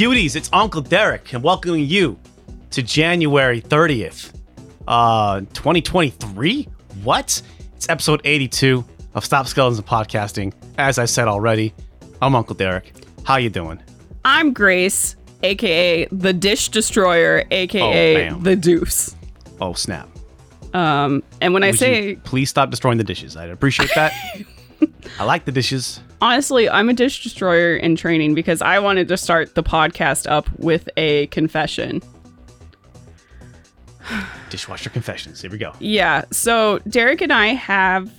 Cuties? It's Uncle Derek, and welcoming you to January 30th, uh, 2023. What? It's episode 82 of Stop Skeletons and Podcasting. As I said already, I'm Uncle Derek. How you doing? I'm Grace, aka the Dish Destroyer, aka Oh, the Deuce. Oh snap! Um, and when I say please stop destroying the dishes. I'd appreciate that. I like the dishes. honestly, I'm a Dish Destroyer in training because I wanted to start the podcast up with a confession. Dishwasher confessions. Here we go. Yeah, so Derek and I have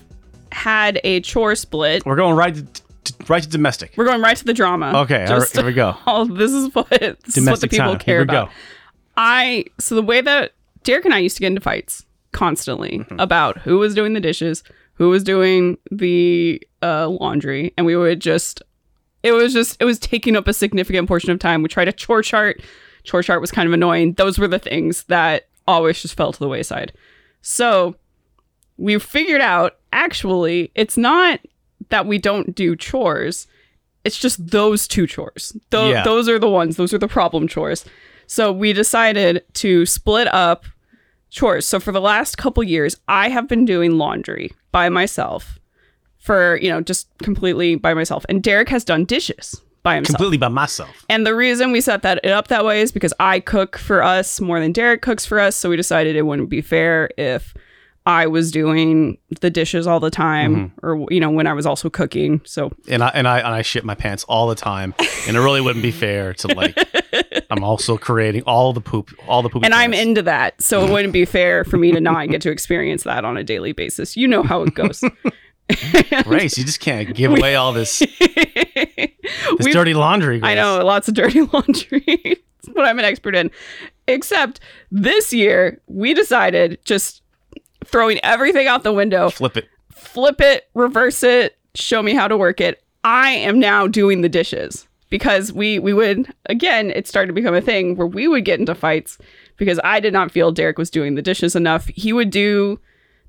had a chore split. We're going right to, right to domestic. We're going right to the drama. Okay, all right, here we go. Oh, this is what this is what the people time. care about. go. I so the way that Derek and I used to get into fights constantly Mm-hmm. about who was doing the dishes, who was doing the uh, laundry, and we would just it was just it was taking up a significant portion of time. We tried a chore chart. Chore chart was kind of annoying. Those were the things that always just fell to the wayside. So we figured out actually it's not that we don't do chores. It's just those two chores. Tho- Yeah. Those are the ones. Those are the problem chores. So we decided to split up chores. So for the last couple years, I have been doing laundry by myself for, you know, just completely by myself. And Derek has done dishes by himself. Completely by myself. And the reason we set that up that way is because I cook for us more than Derek cooks for us. So we decided it wouldn't be fair if I was doing the dishes all the time mm-hmm. or, you know, when I was also cooking. So and I and I and I shit my pants all the time, and it really wouldn't be fair to like. I'm also creating all the poop, all the poop. and I'm into that. So it wouldn't be fair for me to not get to experience that on a daily basis. You know how it goes. race. You just can't give away all this this dirty laundry. I know lots of dirty laundry. it's what I'm an expert in. Except this year, we decided just throwing everything out the window, Flip it. flip it, reverse it, show me how to work it. I am now doing the dishes because we we would again it started to become a thing where we would get into fights because I did not feel Derek was doing the dishes enough. He would do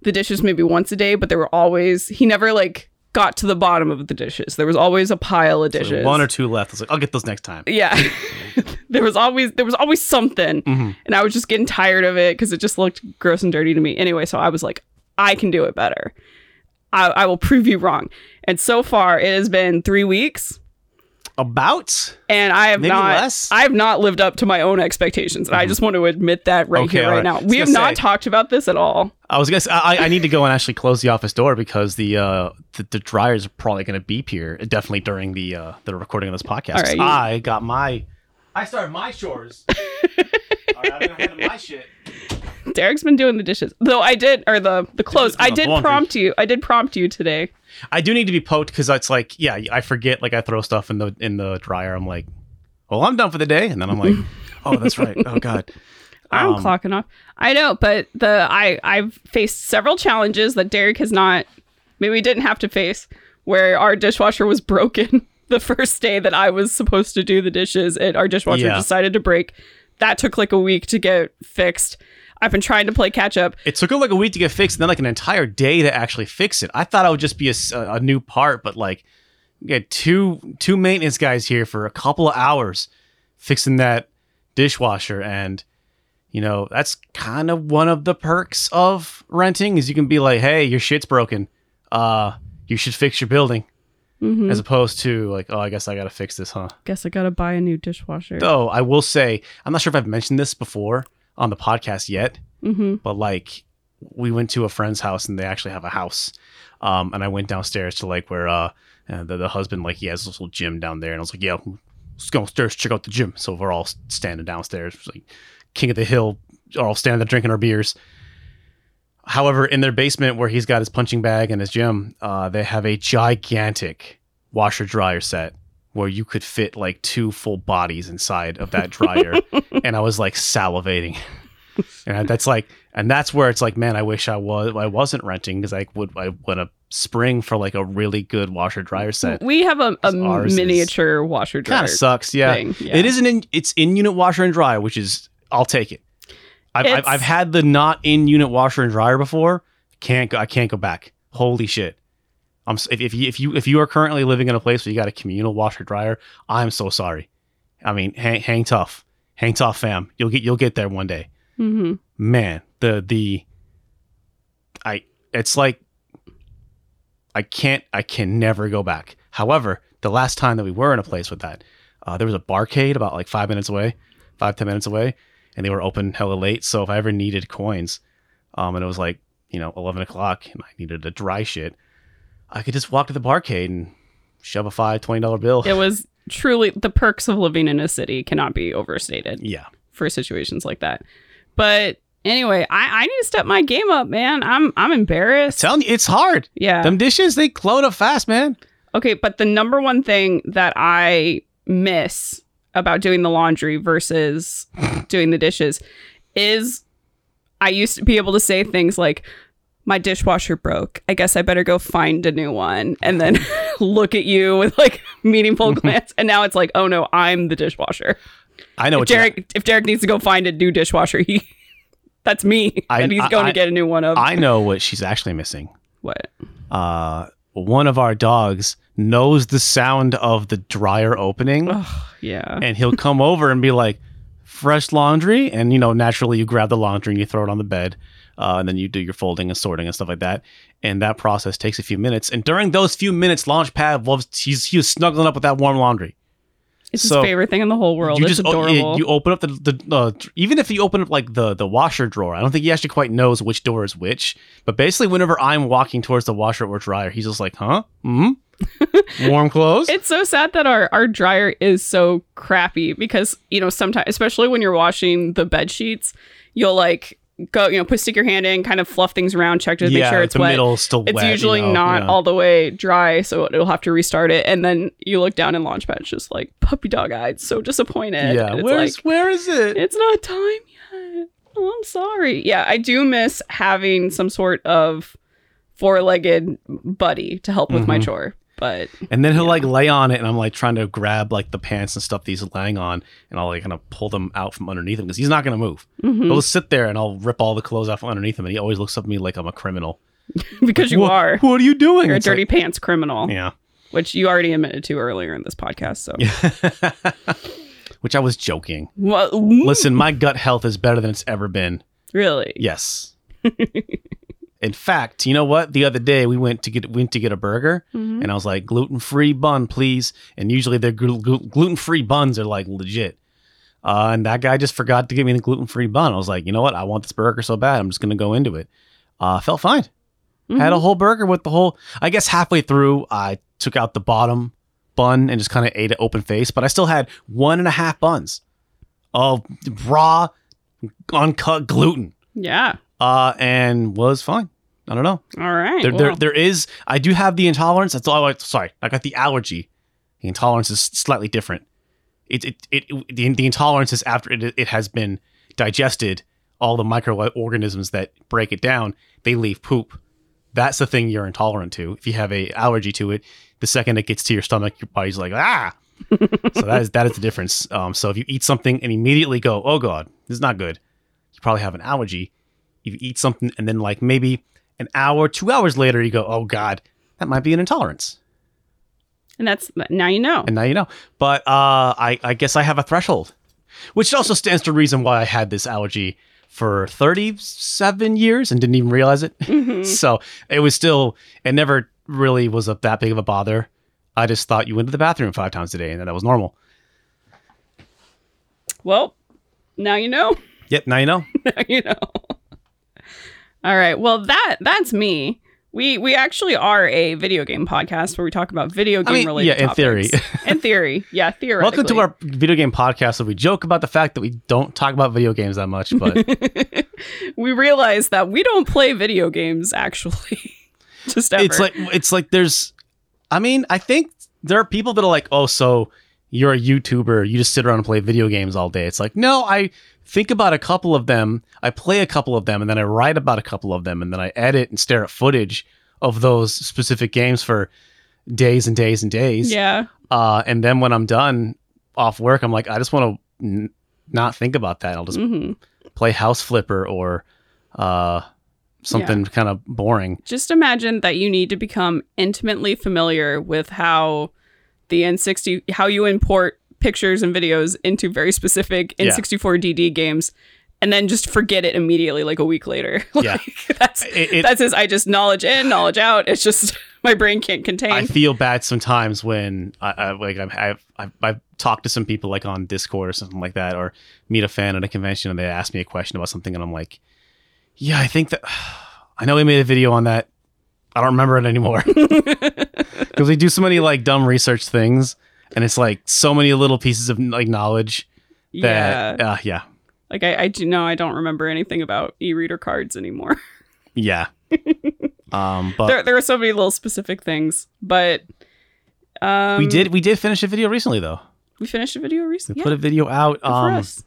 the dishes maybe once a day, but there were always he never like got to the bottom of the dishes. There was always a pile of dishes. one or two left. I was like, I'll get those next time. Yeah. there was always there was always something. And I was just getting tired of it because it just looked gross and dirty to me. Anyway, so I was like, I can do it better. I, I will prove you wrong. And so far it has been three weeks About and I have Maybe not less? I have not lived up to my own expectations. And I just want to admit that right Okay, here, right, right. now. We have gonna not talked about this at all. I was gonna. Say, I, I need to go and actually close the office door because the uh the, the dryers are probably gonna beep here. Definitely during the uh the recording of this podcast. Right, you- I got my. I started my chores. All right, I'm gonna handle my shit. Derek's been doing the dishes. Though I did or the the clothes. I did laundry. prompt you. I did prompt you today. I do need to be poked because it's like, yeah, I forget. Like I throw stuff in the in the dryer. I'm like, well, I'm done for the day, and then I'm like, oh, that's right. Oh God. I'm Um, clocking off. I know, but the I I've faced several challenges that Derek has not maybe we didn't have to face where our dishwasher was broken the first day that I was supposed to do the dishes and our dishwasher Yeah. decided to break. That took like a week to get fixed. I've been trying to play catch up. It took like a week to get fixed, and then like an entire day to actually fix it. I thought it would just be a new part, but like, we had two two maintenance guys here for a couple of hours fixing that dishwasher, and you know that's kind of one of the perks of renting is you can be like, hey, your shit's broken, uh, you should fix your building, Mhm. as opposed to like, oh, I guess I gotta fix this, huh? Guess I gotta buy a new dishwasher. Though I will say, I'm not sure if I've mentioned this before on the podcast yet, hmm but like we went to a friend's house and they actually have a house. Um, and I went downstairs to like where uh, uh, the, the husband like he has this little gym down there, and I was like, yeah, let's go upstairs check out the gym. So we're all standing downstairs, like king of the hill, are all standing there drinking our beers. However, in their basement where he's got his punching bag and his gym, uh, they have a gigantic washer dryer set where you could fit like two full bodies inside of that dryer. and I was like salivating. and that's like, and that's where it's like, man, I wish I was, I wasn't renting because I would, I would have spring for like a really good washer dryer set. We have a, a is- miniature washer dryer. Kind of sucks, yeah. yeah. It isn't in, it's in unit washer and dryer, which is, I'll take it. I've, I've, I've had the not in unit washer and dryer before. Can't go, I can't go back. Holy shit. I'm if, if you if you if you are currently living in a place where you got a communal washer dryer, I'm so sorry. I mean, hang, hang tough, hang tough, fam. You'll get you'll get there one day. hmm Man, the the I it's like I can't I can never go back. However, the last time that we were in a place with that, uh, there was a barcade about like five minutes away, five ten minutes away, and they were open hella late. So if I ever needed coins, um, and it was like you know eleven o'clock, and I needed a dry shit, I could just walk to the barcade and shove a five twenty dollar bill. It was truly the perks of living in a city cannot be overstated yeah, for situations like that. But anyway, I, I need to step my game up, man. I'm I'm embarrassed. telling you, it's hard. Yeah. Them dishes they clone up fast, man. Okay, but the number one thing that I miss about doing the laundry versus doing the dishes is I used to be able to say things like, my dishwasher broke. I guess I better go find a new one and then look at you with like meaningful glance. And now it's like, oh no, I'm the dishwasher. I know If Derek, if Derek needs to go find a new dishwasher, he that's me. I- and he's I- going I- to get a new one of I know what she's actually missing. what? uh, one of our dogs knows the sound of the dryer opening. Oh, yeah. and he'll come over and be like fresh laundry? And you know naturally you grab the laundry and you throw it on the bed uh, and then you do your folding and sorting and stuff like that. And that process takes a few minutes. And during those few minutes launchpad loves he's he was snuggling up with that warm laundry It's so his favorite thing in the whole world. you it's just o- adorable. you open up the, the uh, even if you open up like the the washer drawer i don't think he actually quite knows which door is which but basically whenever i'm walking towards the washer or dryer he's just like huh hmm warm clothes It's so sad that our, our dryer is so crappy because, you know, sometimes, especially when you're washing the bed sheets, you'll like go, you know, put stick your hand in, kind of fluff things around, check to make sure it's wet. middle is still It's wet. you usually know, not yeah. all the way dry, so it'll have to restart it. And then you look down in Launchpad, it's just like puppy dog eyed, so disappointed. Yeah, And it's where's like, where is it? it's not time yet. Oh, I'm sorry. Yeah, I do miss having some sort of four legged buddy to help with my Mhm. chore. But And then he'll like lay on it, and I'm like trying to grab like the pants and stuff that he's laying on, and I'll like kind of pull them out from underneath him because he's not gonna move. mhm. He'll just sit there, and I'll rip all the clothes off underneath him, and he always looks up at me like I'm a criminal. because you are. What are you doing? You're a It's dirty like- pants criminal, yeah. which you already admitted to earlier in this podcast. So, Which I was joking. What- Listen, my gut health is better than it's ever been. really? Yes. In fact, you know what? The other day we went to get went to get a burger, Mhm. and I was like, gluten free bun, please. And usually their gluten free buns are like legit. Uh, and that guy just forgot to give me the gluten free bun. I was like, you know what? I want this burger so bad. I'm just gonna go into it. Uh, felt fine. Had a whole burger with the whole. I guess halfway through, I took out the bottom bun and just kind of ate it open face. But I still had one and a half buns of raw, uncut gluten. Yeah. Uh, and was fine. I don't know. All right. There, there, well, there is. I do have the intolerance. That's all. I, sorry, I got the allergy. The intolerance is slightly different. It, it, it, the, the intolerance is after it, it has been digested. All the microorganisms that break it down, they leave poop. That's the thing you're intolerant to. If you have a allergy to it, the second it gets to your stomach, your body's like ah. so that is that is the difference. Um, so if you eat something and immediately go, oh god, this is not good, you probably have an allergy. You eat something and then like maybe an hour, two hours later, you go, oh god, that might be an intolerance, and that's now you know. and now you know. But uh, I I guess I have a threshold, which also stands to reason why I had this allergy for 37 years and didn't even realize it. Mhm. so it was still it never really was a, that big of a bother. I just thought you went to the bathroom five times a day and that, that was normal. Well, now you know. Yep, now you know. now you know. All right. Well, that that's me. We we actually are a video game podcast where we talk about video game I mean, related yeah, in theory. in theory. Yeah, theoretically. Welcome to our video game podcast where we joke about the fact that we don't talk about video games that much, but we realize that we don't play video games actually. Just ever. it's like it's like there's I mean, I think there are people that are like, "Oh, so you're a YouTuber, you just sit around and play video games all day." It's like, "No, I think about a couple of them, I play a couple of them, and then I write about a couple of them, and then I edit and stare at footage of those specific games for days and days and days. yeah. Uh, and then when I'm done off work, I'm like, I just want to n- not think about that. I'll just hmm play House Flipper or uh, something kind of boring. Just imagine that you need to become intimately familiar with how the N60 how you import pictures and videos into very specific N64 DD games and then just forget it immediately like a week later. like, Yeah. That's It- it- that's his I just knowledge in, knowledge out. It's just my brain can't contain. I feel bad sometimes when I, I like I've, I've I've I've talked to some people like on Discord or something like that, or meet a fan at a convention and they ask me a question about something, and I'm like, yeah, I think that I know we made a video on that. I don't remember it anymore because we do so many like dumb research things, and it's like so many little pieces of like knowledge yeah. that uh, yeah Like I, I do know I don't remember anything about e-reader cards anymore. yeah. um, but there there are so many little specific things, but um, we did we did finish a video recently though. we finished a video We recently. Yeah, put a video out. good for Um, us.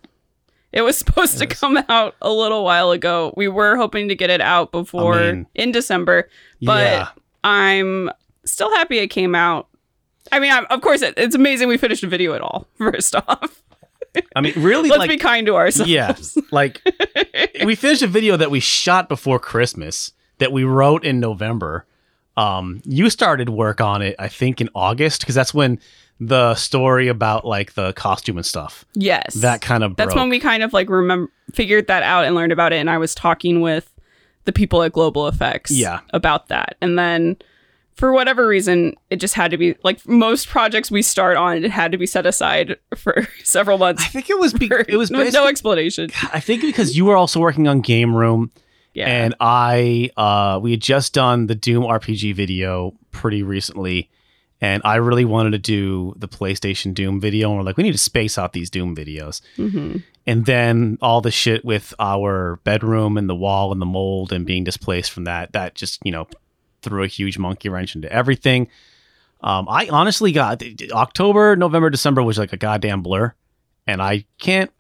It was supposed to come out a little while ago. We were hoping to get it out before I mean- in December. But yeah. I'm still happy it came out. I mean, I'm, of course, it, it's amazing we finished a video at all. First off, I mean, really, let's like be kind to ourselves. Yeah, like we finished a video that we shot before Christmas that we wrote in November. Um, you started work on it, I think, in August because that's when the story about like the costume and stuff yes, that kind of that's when we kind of like remember figured that out and learned about it. And I was talking with the people at Global Effects, Yeah. about that. And then for whatever reason, it just had to be like most projects we start on. It had to be set aside for several months. I think it was be- for- it was with no explanation. I think because you were also working on Game Room Yeah, and I uh we had just done the Doom RPG video pretty recently and I really wanted to do the PlayStation Doom video and we're like we need to space out these Doom videos. hmm and then all the shit with our bedroom and the wall and the mold and being displaced from that that just you know threw a huge monkey wrench into everything. Um, i honestly got october november december was like a goddamn blur and i can't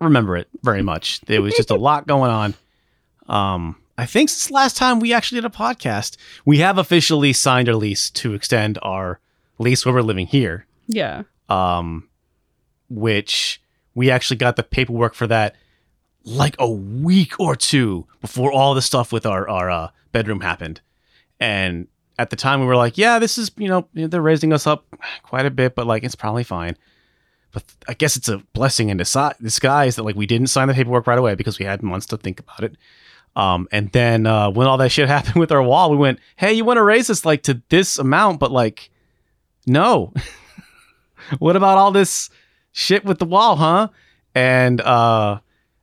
remember it very much. There was just a lot going on. Um, i think since the last time we actually did a podcast we have officially signed our lease to extend our lease where we're living here. Yeah. um, which we actually got the paperwork for that like a week or two before all the stuff with our our uh, bedroom happened, and at the time we were like, yeah, this is you know they're raising us up quite a bit, but like it's probably fine. But I guess it's a blessing in disguise that like we didn't sign the paperwork right away because we had months to think about it. Um, and then uh, when all that shit happened with our wall, we went, "Hey, you want to raise us like to this amount, but like, no. what about all this shit with the wall, huh?" And uh,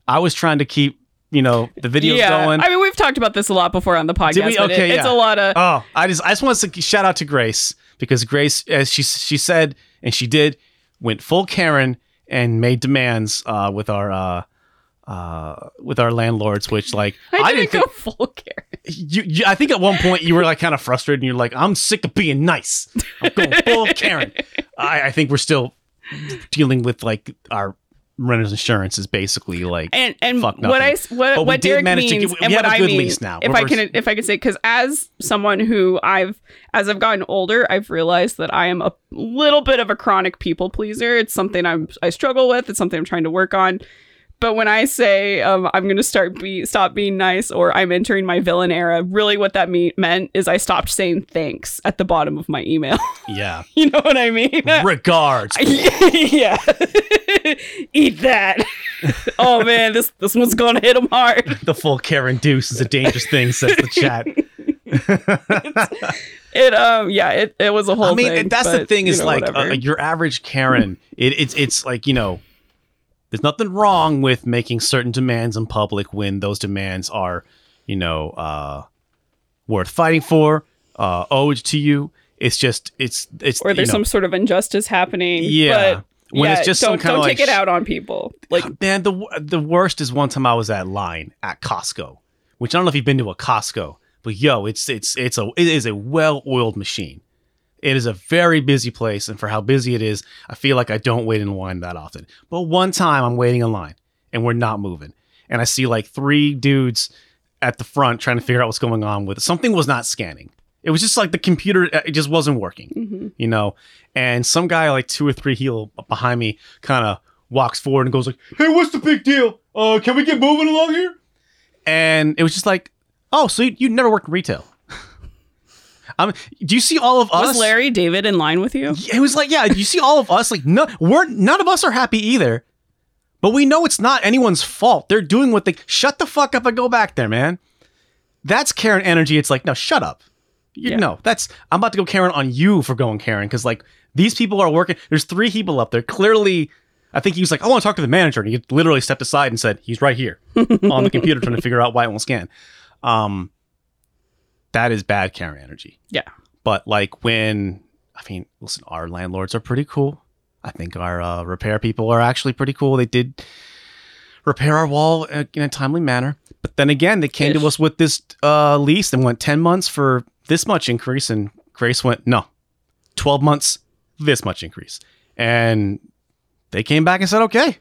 I was trying to keep, you know, the videos yeah. going. I mean, we've talked about this a lot before on the podcast. we? but it- Okay, it's a lot of Oh, I just I just want to shout out to Grace because Grace, as she she said and she did, went full Karen and made demands uh, with our uh, uh, with our landlords, which like I didn't, think go full care. you, you. I think at one point you were like kind of frustrated and you're like, I'm sick of being nice. I'm going full Karen. I, I think we're still dealing with like our renter's insurance is basically like And and what I what But what Derek manage to means get- we and have what I mean, now. if We're- I can if I can say because as someone who I've as I've gotten older, I've realized that I am a little bit of a chronic people pleaser. It's something I'm I struggle with. It's something I'm trying to work on. But when I say um, I'm going to start be stop being nice or I'm entering my villain era, really what that mean, meant is I stopped saying thanks at the bottom of my email. yeah. you know what I mean? Regards. yeah. Eat that. oh man, this this one's gonna hit him hard. the full Karen Deuce is a dangerous thing, says the chat. It um yeah, it, it was a whole I mean, thing. that's the but, thing you is know, like uh, your average Karen. It, it's it's like you know, there's nothing wrong with making certain demands in public when those demands are, you know, uh, worth fighting for, uh, owed to you. It's just it's it's or there's you know, some sort of injustice happening. Yeah. But When yeah, it's just don't, don't like take it out on people. Like man the the worst is one time I was at line at Costco, which I don't know if you've been to a Costco, but yo, it's it's it's a it is a well oiled machine. It is a very busy place, and for how busy it is, I feel like I don't wait in line that often. But one time I'm waiting in line and we're not moving, and I see like three dudes at the front trying to figure out what's going on with it. Something was not scanning. It was just like the computer, it just wasn't working mhm. you know. And some guy like two or three heel behind me kind of walks forward and goes like, "Hey, what's the big deal? Uh, can we get moving along here?" And it was just like, "Oh, so you, you never worked in retail?" Um, do you see all of us? Was Larry David in line with you? It was like, yeah, you see all of us. Like, no, we're none of us are happy either. But we know it's not anyone's fault. They're doing what they. Shut the fuck up and go back there, man. That's Karen energy. It's like, no, shut up. You Yeah. know, that's I'm about to go Karen on you for going Karen because like these people are working. There's three people up there. Clearly, I think he was like, I want to talk to the manager, and he literally stepped aside and said, he's right here on the computer trying to figure out why it won't scan. Um, that is bad Karen energy. Yeah. But like when I mean, listen, our landlords are pretty cool. I think our uh, repair people are actually pretty cool. They did repair our wall uh, in a timely manner. But then again, they came Ish. to us with this uh, lease and went 10 months for this much increase. And Grace went, no, 12 months, this much increase. And they came back and said, okay.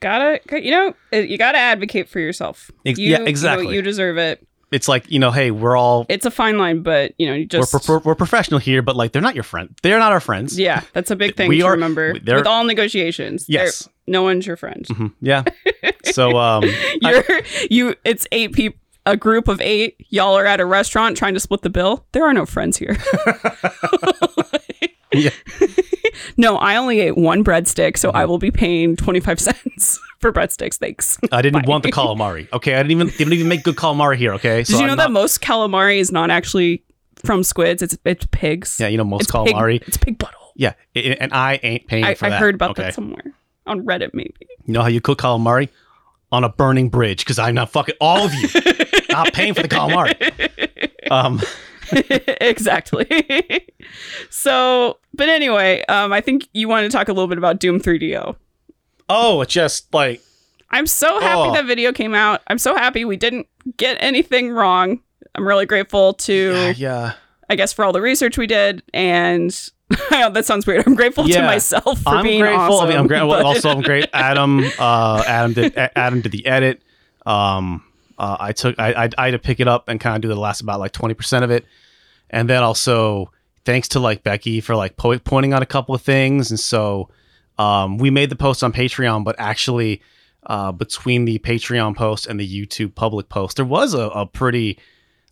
Gotta, you know, you gotta advocate for yourself. You- yeah, you know, exactly. You, deserve it. It's like, you know, hey, we're all. It's a fine line, but you know, you just we're, we're professional here, but like they're not your friend. They're not our friends. yeah, that's a big thing We to are- remember with all negotiations. Yes. no one's your friend. Mhm. Yeah. So, um, You're you. It's eight people. A group of eight. Y'all are at a restaurant trying to split the bill. There are no friends here. yeah. no, I only ate one breadstick, so Mm-hmm. I will be paying twenty five cents for breadsticks. Thanks. I didn't Bye. want the calamari. Okay, I didn't even didn't even make good calamari here. Okay, Did you know that most calamari is not actually from squids? It's it's pigs. Yeah, you know most it's pig- calamari. it's pig butthole. Yeah, i- i- and I ain't paying I, for I that. heard about okay. that somewhere on Reddit, maybe. You know how you cook calamari on a burning bridge? Because I'm not fucking all of you. not paying for the calamari. Um, exactly. so, but anyway, um, I think you want to talk a little bit about Doom 3DO. oh, just like I'm so happy Oh. that video came out. I'm so happy we didn't get anything wrong. I'm really grateful to, yeah, yeah. I guess, for all the research we did, and I know that sounds weird. I'm grateful to Yeah. myself for I'm being grateful. awesome. I mean, I'm grateful. but- Also, I'm great. Adam, uh, Adam did Adam did the edit. Um, uh, I took I, I I had to pick it up and kind of do the last about like twenty percent of it, and then also thanks to like Becky for like po- pointing out a couple of things, and so um, we made the post on Patreon, but actually. Uh, between the Patreon post and the YouTube public post, there was a, a pretty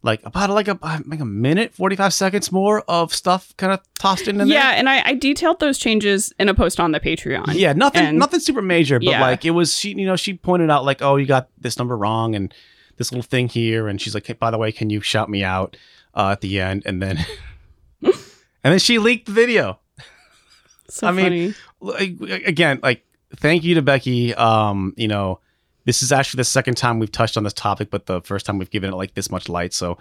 like about like a like a minute, forty five seconds more of stuff kind of tossed in. in there. yeah, and I, I detailed those changes in a post on the Patreon. Yeah, nothing, And- nothing super major, but Yeah. like it was. She, you know, she pointed out like, oh, you got this number wrong and this little thing here, and she's like, hey, by the way, can you shout me out uh, at the end? And then, and then she leaked the video. so I mean, funny. Like, again, like, thank you to Becky. Um, you know, this is actually the second time we've touched on this topic, but the first time we've given it like this much light. So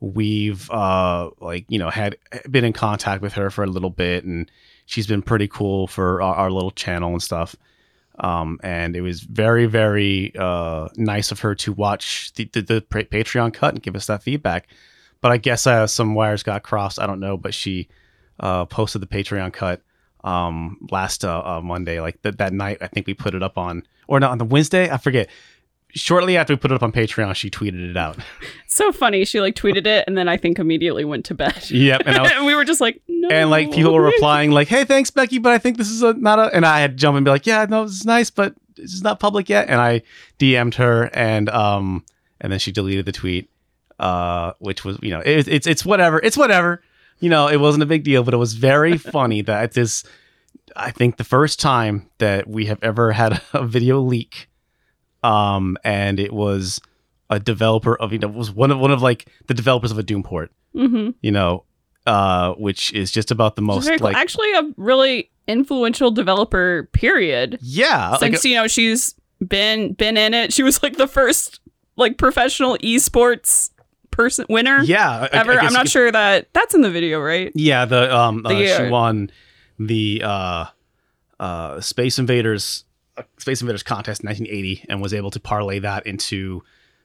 we've uh like you know had been in contact with her for a little bit and she's been pretty cool for our, our little channel and stuff um and it was very very uh nice of her to watch the, the, the pa- patreon cut and give us that feedback. But i guess uh, some wires got crossed. I don't know but she uh posted the patreon cut um last uh, uh monday. Like th- that night i think we put it up on or not on the wednesday? I forget shortly after we put it up on patreon she tweeted it out So funny. She like tweeted it and then I think immediately went to bed. yep and was and we were just like, no. and like people were replying like hey thanks becky but i think this is a not a and i had to jump and be like yeah no this is nice but this is not public yet and i dm'd her and um and then she deleted the tweet uh which was you know it, it's it's whatever it's whatever you know it wasn't a big deal but it was very funny that this i think the first time that we have ever had a video leak um and it was a developer of you know was one of one of like the developers of a doom port Mm-hmm. you know, uh, which is just about the most cool. like Actually, a really influential developer. Period. yeah, like Since you know she's been been in it, she was like the first like professional esports person winner yeah, I- I ever. guess I'm not could- sure that that's in the video, right? Yeah, the um, uh, she won the uh, uh, Space Invaders uh, Space Invaders contest in 1980 and was able to parlay that into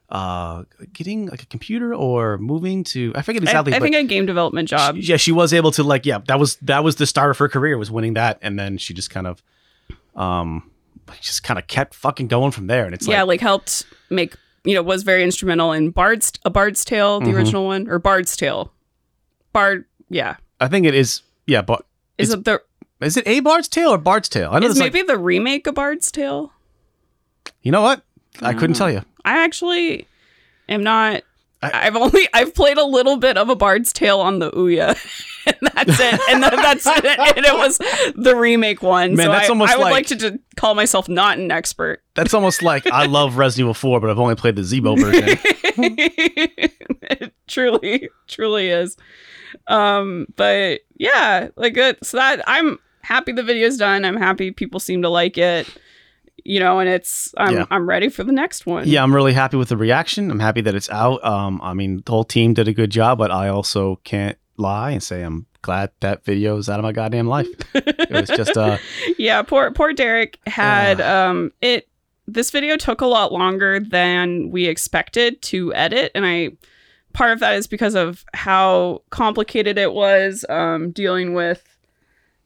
uh, getting like a computer or moving to I forget I, exactly. I but think a game development job. she- yeah, she was able to like yeah that was that was the start of her career was winning that and then she just kind of um just kind of kept fucking going from there and it's like yeah, like like helped make you know was very instrumental in Bard's a Bard's Tale, the Mhm. original one, or Bard's Tale. Bard, yeah, I think it is yeah but is it the is it a Bard's Tale or Bard's Tale I know is there's like maybe the remake of Bard's Tale? you know what I couldn't Oh. tell you I actually am not. I- I've only I've played a little bit of a Bard's Tale on the Ouya. And that's it. And that's it. And it was the remake one. Man, so that's I, almost I would like, like- to, call myself not an expert. That's almost like I love Resident Evil 4, but I've only played the Zeebo version. it truly, truly is. Um, but yeah, like it, so that I'm happy the video's done. I'm happy people seem to like it. You know, and it's I'm Yeah. I'm ready for the next one. yeah, I'm really happy with the reaction. I'm happy that it's out. Um, I mean, the whole team did a good job, but I also can't lie and say I'm glad that video is out of my goddamn life. It was just uh yeah, poor poor Derek had um it this video took a lot longer than we expected to edit and I part of that is because of how complicated it was um dealing with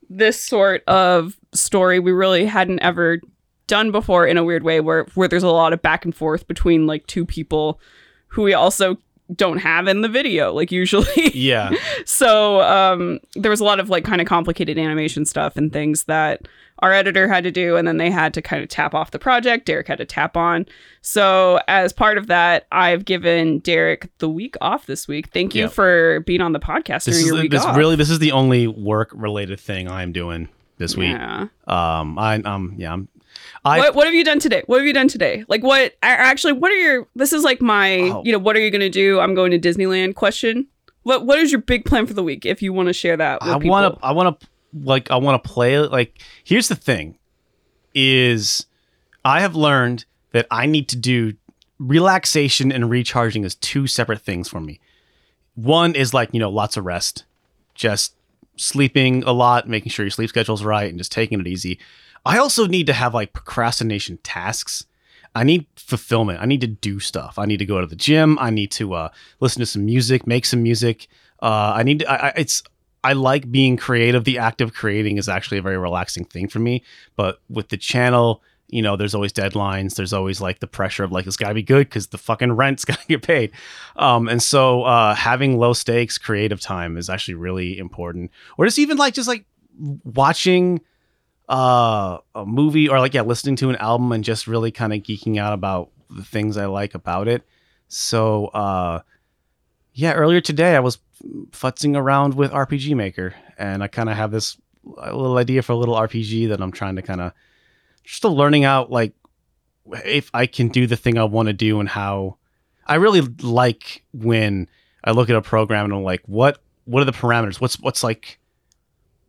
this sort of story we really hadn't ever done before in a weird way where where there's a lot of back and forth between like two people who we also don't have in the video like usually yeah. so um, there was a lot of like kind of complicated animation stuff and things that our editor had to do and then they had to kind of tap off the project. Derek had to tap on. So as part of that i've given derek the week off this week. Thank you Yeah. for being on the podcast This during is your week this off. really this is the only work related thing I'm doing this week. yeah. Um I um yeah, I'm what, what have you done today? What have you done today? Like what actually what are your this is like my Oh. you know what are you gonna do? I'm going to disneyland? Question. What what is your big plan for the week if you want to share that with I want to I want to like I want to play like here's the thing is I have learned that I need to do relaxation and recharging as two separate things for me. One is like, you know, lots of rest. Just sleeping a lot, making sure your sleep schedule's right and just taking it easy. I also need to have like procrastination tasks. I need fulfillment. I need to do stuff. I need to go to the gym. I need to uh, listen to some music, make some music. Uh, I need to, I, I, it's, I like being creative. The act of creating is actually a very relaxing thing for me. But with the channel, you know, there's always deadlines. There's always like the pressure of like, it's got to be good because the fucking rent's got to get paid. Um, and so uh, having low stakes creative time is actually really important. Or just even like, just like watching uh, a movie or like, yeah, listening to an album and just really kind of geeking out about the things I like about it. So, uh, yeah, earlier today I was futzing around with RPG Maker, and I kind of have this uh, little idea for a little RPG that I'm trying to kind of still learning out, like if I can do the thing I want to do and how. I really like when I look at a program and I'm like, what what are the parameters? What's what's like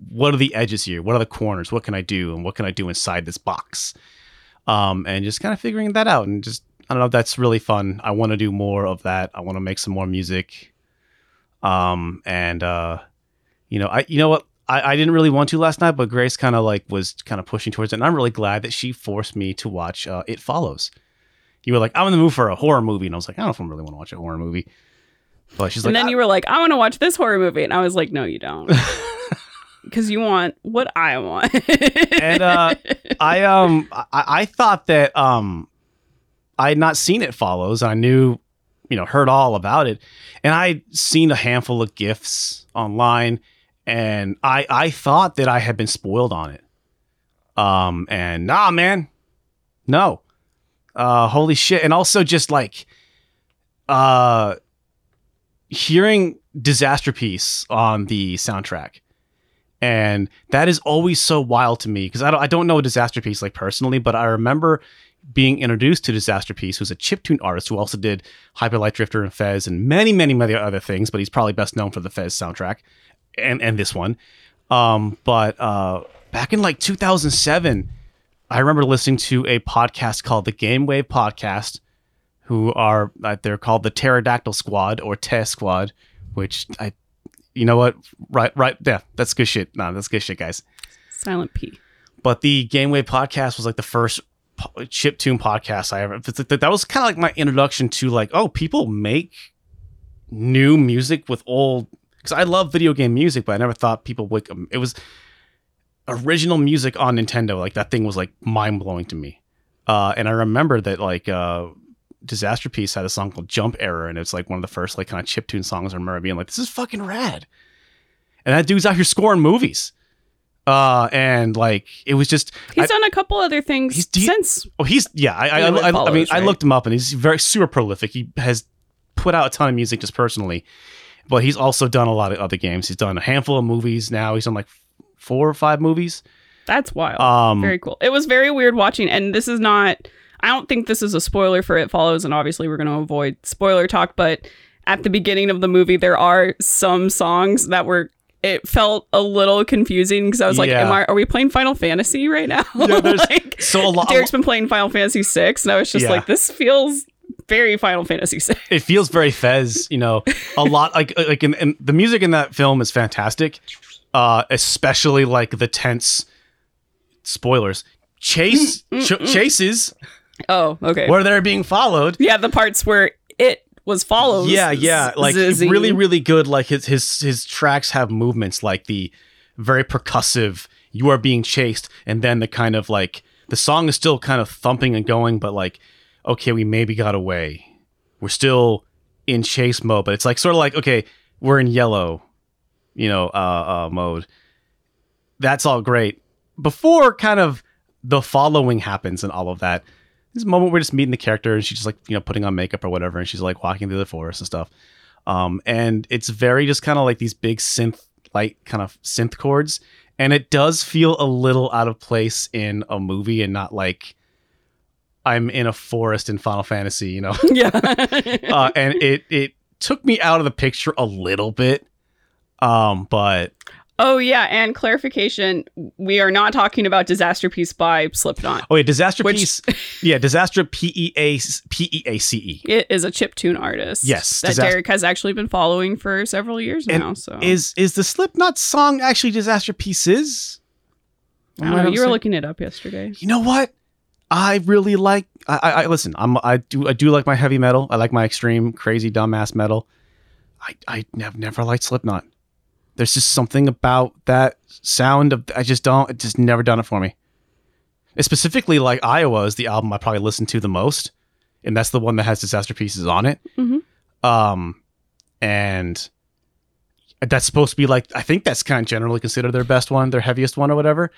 what are the edges here? What are the corners? What can I do? And what can I do inside this box? Um, and just kind of figuring that out and just I don't know, that's really fun. I want to do more of that. I want to make some more music. Um, and uh, you know, I you know what? I, I didn't really want to last night, but Grace kind of like was kind of pushing towards it, and I'm really glad that she forced me to watch uh, It Follows. You were like, I'm in the mood for a horror movie, and I was like, I don't know if I really want to watch a horror movie. But she's like and like, then "I- you were like, I want to watch this horror movie. And I was like, no, you don't. Because you want what I want. and uh, I um I, I thought that um I had not seen it follows. I knew, you know, heard all about it, and I'd seen a handful of gifs online, and I I thought that I had been spoiled on it. Um and nah, man, no, uh, holy shit, and also just like, uh, hearing Disasterpeace on the soundtrack. And that is always so wild to me because I don't, I don't know Disasterpeace like personally but i remember being introduced to Disasterpeace who's a chiptune artist who also did hyper light drifter and fez and many many many other things but he's probably best known for the fez soundtrack and and this one um but uh back in like 2007 i remember listening to a podcast called the game wave podcast who are uh, they're called the pterodactyl squad or te squad which i you know what? Right, right. Yeah, that's good shit. No, that's good shit, guys. Silent P. But the Game Gameway podcast was like the first chip tune podcast I ever. That was kind of like my introduction to like, oh, people make new music with old. Because I love video game music, but I never thought people would. um, It was original music on Nintendo. Like that thing was like mind blowing to me. Uh, and I remember that like uh, Disasterpeace had a song called Jump Error, and it's like one of the first like kind of chip tune songs. I remember being like, "This is fucking rad," and that dude's out here scoring movies. Uh, and like it was just, He's I- done a couple other things He's de- since. oh, he's yeah. I I, Game Wave I, I mean, follows, I looked him up, and he's very super prolific. He has put out a ton of music just personally, but he's also done a lot of other games. He's done a handful of movies now. He's done like four or five movies. That's wild. Um, very cool. It was very weird watching, and this is not. I don't think this is a spoiler for It Follows, and obviously we're going to avoid spoiler talk. But at the beginning of the movie, there are some songs that were. It felt a little confusing because I was like, Yeah. "Am I? Are we playing Final Fantasy right now?" Yeah, there's- like, so a lot. Derek's been playing Final Fantasy six, and I was just Yeah. like, "This feels very Final Fantasy six. it feels very Fez, you know, a lot like like in, in the music in that film is fantastic, uh, especially like the tense spoilers chase mm, mm, ch- mm. chases Oh, okay. where they're being followed. yeah, the parts where it was followed. Yeah, yeah, like Zizzy. really, really good. Like his his his tracks have movements like the very percussive. You are being chased, and then the kind of like the song is still kind of thumping and going, but like, okay, we maybe got away. We're still in chase mode, but it's like sort of like okay, we're in yellow, you know, uh, uh mode. That's all great. Before kind of the following happens and all of that, this moment we're just meeting the character and she's just like you know putting on makeup or whatever and she's like walking through the forest and stuff um and it's very just kind of like these big synth like kind of synth chords and it does feel a little out of place in a movie and not like i'm in a forest in final fantasy you know yeah. uh, and it it took me out of the picture a little bit um but oh yeah, and clarification: we are not talking about "Disasterpiece" by Slipknot. oh yeah disaster Which- piece yeah disaster p-e-a p-e-a-c-e It is a chiptune artist. Yes, that Disaster- Derek has actually been following for several years And now. So is is the slipknot song actually disaster pieces I oh, don't know, you were looking it up yesterday. you know what? I really like. I, I, I listen. I'm. I do. I do like my heavy metal. I like my extreme, crazy, dumbass metal. I. I have never liked Slipknot. There's just something about that sound of. I just don't. It just never done it for me. It's specifically like Iowa is the album I probably listen to the most, and that's the one that has disaster pieces on it. Mhm. Um, and that's supposed to be like. I think that's kind of generally considered their best one, their heaviest one, or whatever.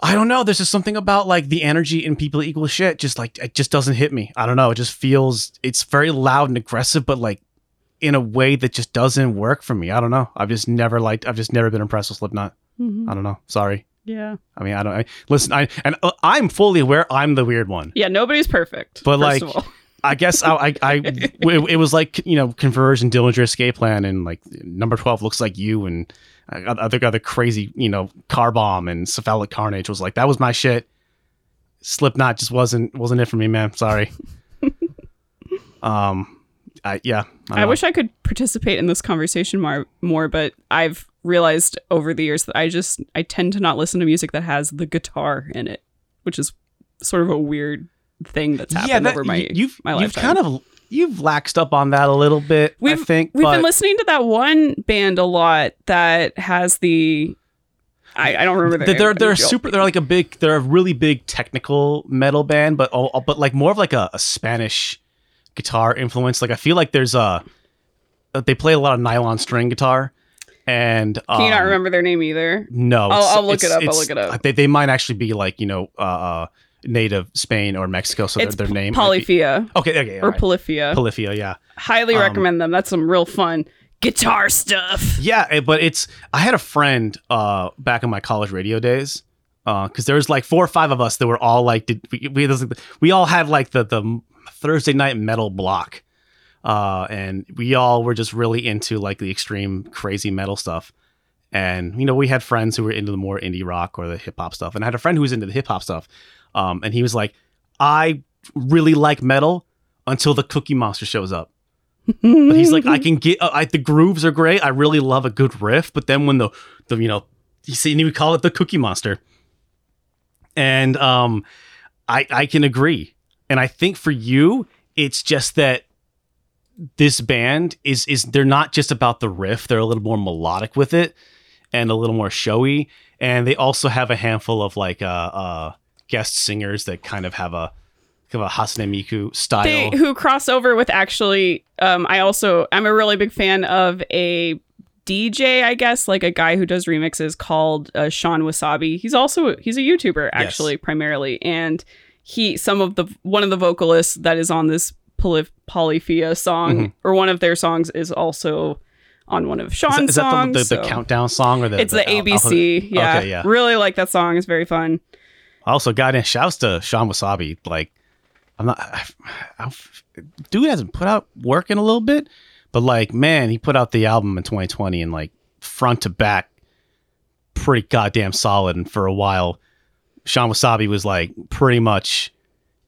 I don't know. There's just something about like the energy in people equal shit. Just like it just doesn't hit me. I don't know. It just feels it's very loud and aggressive, but like in a way that just doesn't work for me. I don't know. I've just never liked. I've just never been impressed with Slipknot. Mhm. I don't know. Sorry. Yeah, I mean, I don't. I, listen, I and uh, I'm fully aware I'm the weird one. yeah. Nobody's perfect. But, like. I guess I, I, I it, it was like you know Converge and Dillinger Escape Plan and like number twelve looks like you and uh, other other crazy you know Car Bomb and Cephalic Carnage was like that was my shit. Slipknot just wasn't wasn't it for me, man. Sorry. um, I yeah. I wish I could participate in this conversation more, more, but I've realized over the years that I just I tend to not listen to music that has the guitar in it, which is sort of a weird thing that's happened yeah, that, over my you- you've my you've lifetime. kind of you've laxed up on that a little bit. I We've- think We've but been listening to that one band a lot that has the I, I don't remember their they're name, they're super. They're like a big. They're a really big technical metal band, but all, but like more of like a, a Spanish guitar influence. Like I feel like there's a they play a lot of nylon string guitar, and um, Can you not remember their name either? No, I'll- I'll look it up, I'll look it up. They, they might actually be like you know uh, uh, native Spain or Mexico, so their, it's their P- name might be- Polyphia Okay, okay, or right. Polyphia. Polyphia, yeah. Highly um, recommend them. That's some real fun guitar stuff. Yeah, eh, but it's I had a friend uh back in my college radio days because there was like four or five of us that were all like did we we, we all had like the the Thursday night metal block, uh, and we all were just really into like the extreme crazy metal stuff. And you know, we had friends who were into the more indie rock or the hip hop stuff, and I had a friend who was into the hip hop stuff, um, and he was like, "I really like metal until the Cookie Monster shows up." But he's like, I can get, uh, I, the grooves are great. I really love a good riff. But then when the, the you know, he said, he would call it the Cookie Monster. And um, I I can agree. And I think for you, it's just that this band is is they're not just about the riff. They're a little more melodic with it and a little more showy. And they also have a handful of like uh, uh guest singers that kind of have a kind of a Hatsune Miku style. they who cross over with actually um i also i'm a really big fan of a dj i guess like a guy who does remixes called uh, shawn wasabi he's also he's a youtuber actually primarily and he some of the one of the vocalists that is on this Poly- Polyphia song, Mhm. or one of their songs is also on one of Is Shawn's that, is that songs. the, the, the so- countdown song or the it's the, Al- Al- ABC. yeah. Okay, yeah. Really like that song. It's very fun. Also, goddamn, shouts to Shawn Wasabi. Like, I'm not, I, I, dude hasn't put out work in a little bit, but like, man, he put out the album in 2020 and like front to back, pretty goddamn solid. And for a while, Shawn Wasabi was like pretty much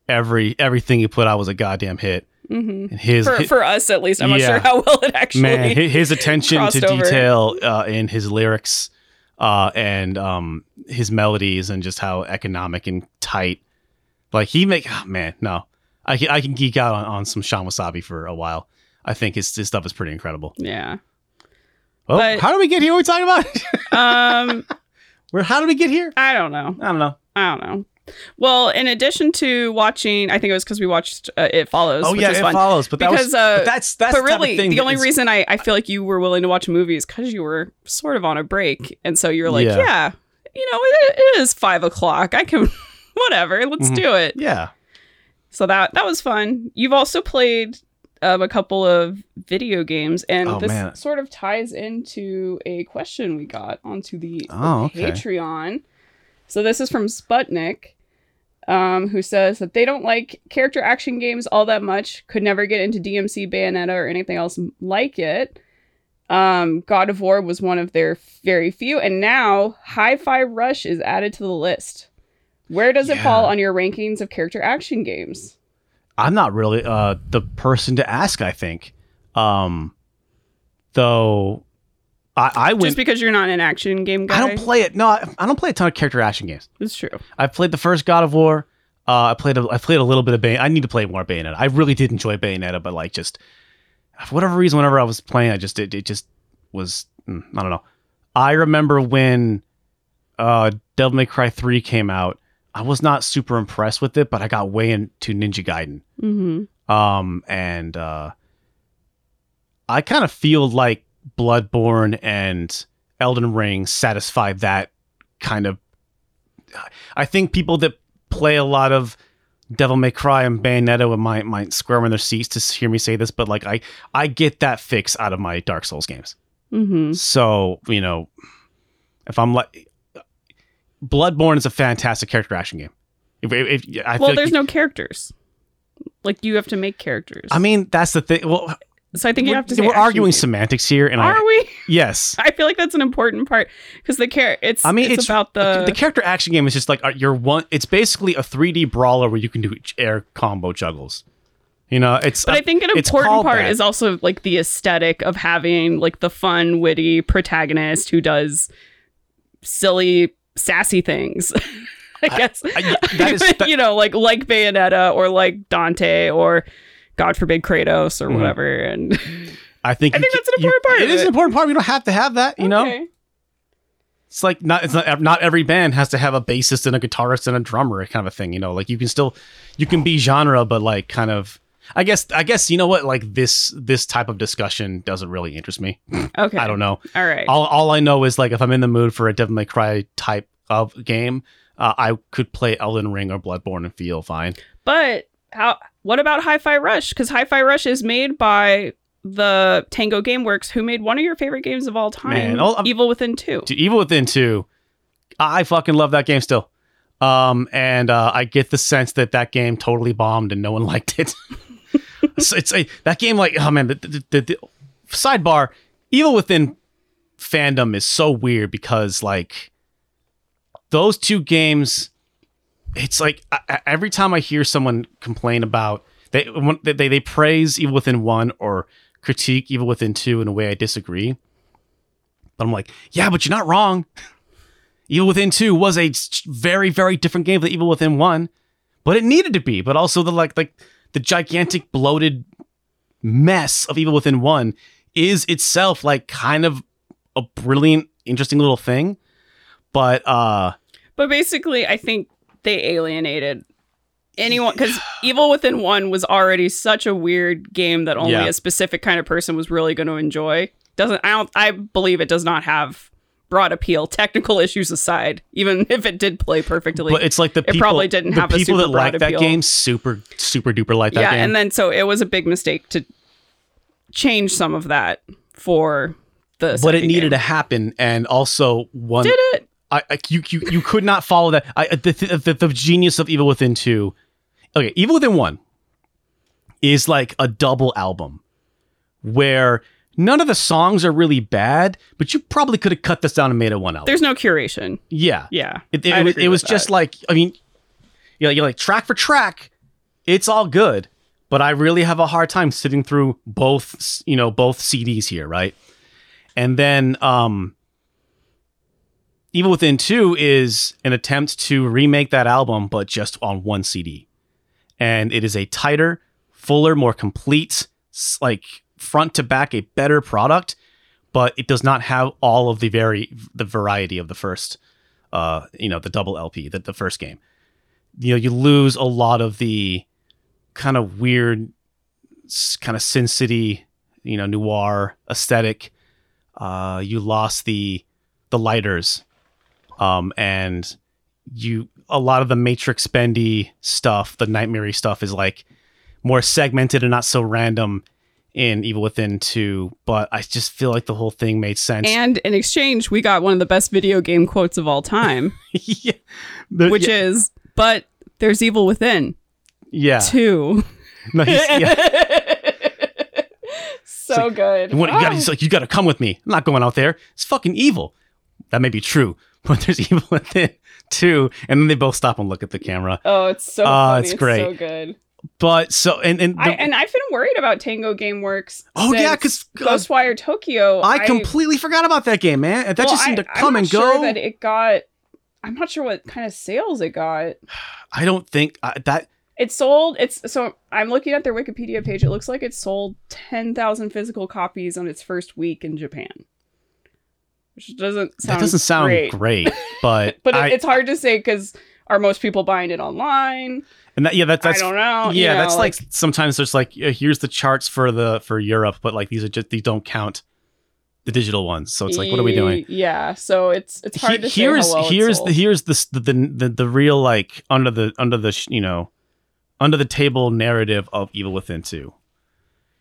every everything he put out was a goddamn hit. hmm And his, For, hi- for us, at least, I'm not sure how well it actually. man, his attention to over. detail uh, in his lyrics uh, and um, his melodies and just how economic and tight. Like he make, oh, man, no, I can, I can geek out on, on some Shawn Wasabi for a while. I think his, his stuff is pretty incredible. yeah. Oh, But- how do we get here? What are we talking about? Um, Where? How did we get here? I don't know. I don't know. I don't know. Well, in addition to watching, I think it was because we watched uh, It Follows. Oh which yeah, it fun. follows. But that Because, was, uh, but that's that's but the really, thing the only is- reason I, I feel like you were willing to watch a movie is because you were sort of on a break, and so you're like, Yeah. yeah, you know, it, it is five o'clock. I can, whatever, let's Mhm. do it. Yeah. So that that was fun. You've also played um, a couple of video games, and Oh, this man. sort of ties into a question we got onto the, the Oh, okay. Patreon. So this is from Sputnik, um, who says that they don't like character action games all that much. Could never get into DMC, Bayonetta, or anything else like it. Um, God of War was one of their very few, and now Hi-Fi Rush is added to the list. Where does it fall on your rankings of character action games? I'm not really uh, the person to ask. I think, um, though, I, I went. Just because you're not an action game guy. I don't play it. No, I, I don't play a ton of character action games. It's true. I've played the first God of War. Uh, I played. A, I played a little bit of Bayonetta. I need to play more Bayonetta. I really did enjoy Bayonetta, but like just for whatever reason, whenever I was playing, I just it, it just was. mm, I don't know. I remember when uh, Devil May Cry three came out. I was not super impressed with it, but I got way into Ninja Gaiden. Mm-hmm. Um, and uh, I kind of feel like Bloodborne and Elden Ring satisfy that kind of. I think people that play a lot of Devil May Cry and Bayonetta might might squirm in their seats to hear me say this, but like I I get that fix out of my Dark Souls games. Mm-hmm. So you know, if I'm like, Bloodborne is a fantastic character action game. If, if, if- Well, like there's you- no characters. Like you have to make characters. I mean, that's the thing. Well, so I think you we're, have to. Say we're arguing semantics here, and Are I we? yes. I feel like that's an important part because the care. It's. I mean, it's, it's, about the. the character action game is just like uh, you're one. It's basically a 3D brawler where you can do air combo juggles. You know, it's. but I think an important part that. is also like the aesthetic of having like the fun, witty protagonist who does silly, sassy things. I guess I- that is- that- you know, like like Bayonetta or like Dante or God forbid Kratos or Mhm. whatever. And I think. I think that's an important part It of is it. an important part. We don't have to have that. You know, Okay. it's like not. It's not. Not every band has to have a bassist and a guitarist and a drummer, kind of a thing. You know, like you can still, you can be genre, but like kind of. I guess. I guess you know what. Like this. This type of discussion doesn't really interest me. Okay. I don't know. All right. All, all I know is like if I'm in the mood for a Devil May Cry type of game, uh, I could play Elden Ring or Bloodborne and feel fine. But how? What about Hi-Fi Rush? Because Hi-Fi Rush is made by the Tango GameWorks, who made one of your favorite games of all time, Man, I'm- Evil Within Two. To Evil Within 2, I fucking love that game still. Um, and uh, I get the sense that that game totally bombed and no one liked it. so it's a that game like oh man the, the, the, the sidebar Evil Within fandom is so weird because like those two games it's like I, every time I hear someone complain about they they they praise Evil Within 1 or critique Evil Within 2 in a way I disagree but I'm like yeah but you're not wrong. Evil Within 2 was a very very different game than Evil Within 1 but it needed to be but also the like like the gigantic bloated mess of Evil Within 1 is itself like kind of a brilliant interesting little thing but uh But basically, I think they alienated anyone because Evil Within One was already such a weird game that only Yeah. a specific kind of person was really going to enjoy. Doesn't I don't I believe it does not have broad appeal, technical issues aside, even if it did play perfectly. but it's like the it people, probably didn't have a people super that like that appeal. game super super duper like that yeah, game. and then so it was a big mistake to change some of that for the. but it needed game. to happen, and also one Did it? I, I you, you you could not follow that. I the, the the genius of Evil Within two. Okay, Evil Within one is like a double album where none of the songs are really bad, but you probably could have cut this down and made it one album. There's no curation. yeah, Yeah, It, it, agree it was just that. like I mean, you know, you're like track for track, it's all good, but I really have a hard time sitting through both you know both CDs here, right? And then um Evil Within 2 is an attempt to remake that album, but just on one CD. And it is a tighter, fuller, more complete, like front to back, a better product, but it does not have all of the very the variety of the first, uh, you know, the double LP, the, the first game. You know, you lose a lot of the kind of weird, kind of Sin City, you know, noir aesthetic. Uh, you lost the the lighters um, and you a lot of the matrix bendy stuff the nightmare stuff is like more segmented and not so random in evil within 2 but i just feel like the whole thing made sense And in exchange, we got one of the best video game quotes of all time, yeah. Which yeah, is, "But there's evil within yeah. Two. No, yeah. so good. What, you gotta, he's like, you gotta come with me. I'm not going out there. It's fucking evil. That may be true, but there's evil within too. And then they both stop and look at the camera. Oh, it's so Oh, funny. it's It's, great. so good. But so and and the- I, and I've been worried about Tango GameWorks. Oh, yeah, since 'cause, uh, Ghostwire Tokyo. I completely forgot about that game, man. That well, just seemed I- to come and not go. That it got. I'm not sure what kind of sales it got. I don't think uh, that. It sold. It's so I'm looking at their Wikipedia page. It looks like it sold ten thousand physical copies on its first week in Japan, which doesn't sound that doesn't sound great. great, but But I, it's hard to say because are most people buying it online? and that, yeah, that, that's I don't know. yeah, you know, that's like, sometimes there's like here's the charts for the for Europe, but like these are just these don't count the digital ones. So it's like, what are we doing? Yeah, so it's it's hard He- to here's here's the here's the, the the the real like under the under the you know under the table narrative of Evil Within 2.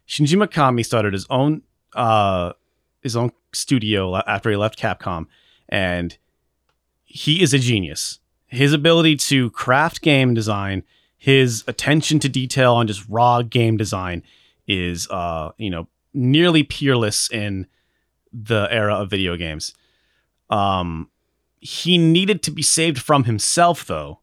Shinji Mikami started his own uh his own studio after he left Capcom and he is a genius. His ability to craft game design, his attention to detail on just raw game design is uh you know nearly peerless in the era of video games. Um he needed to be saved from himself though.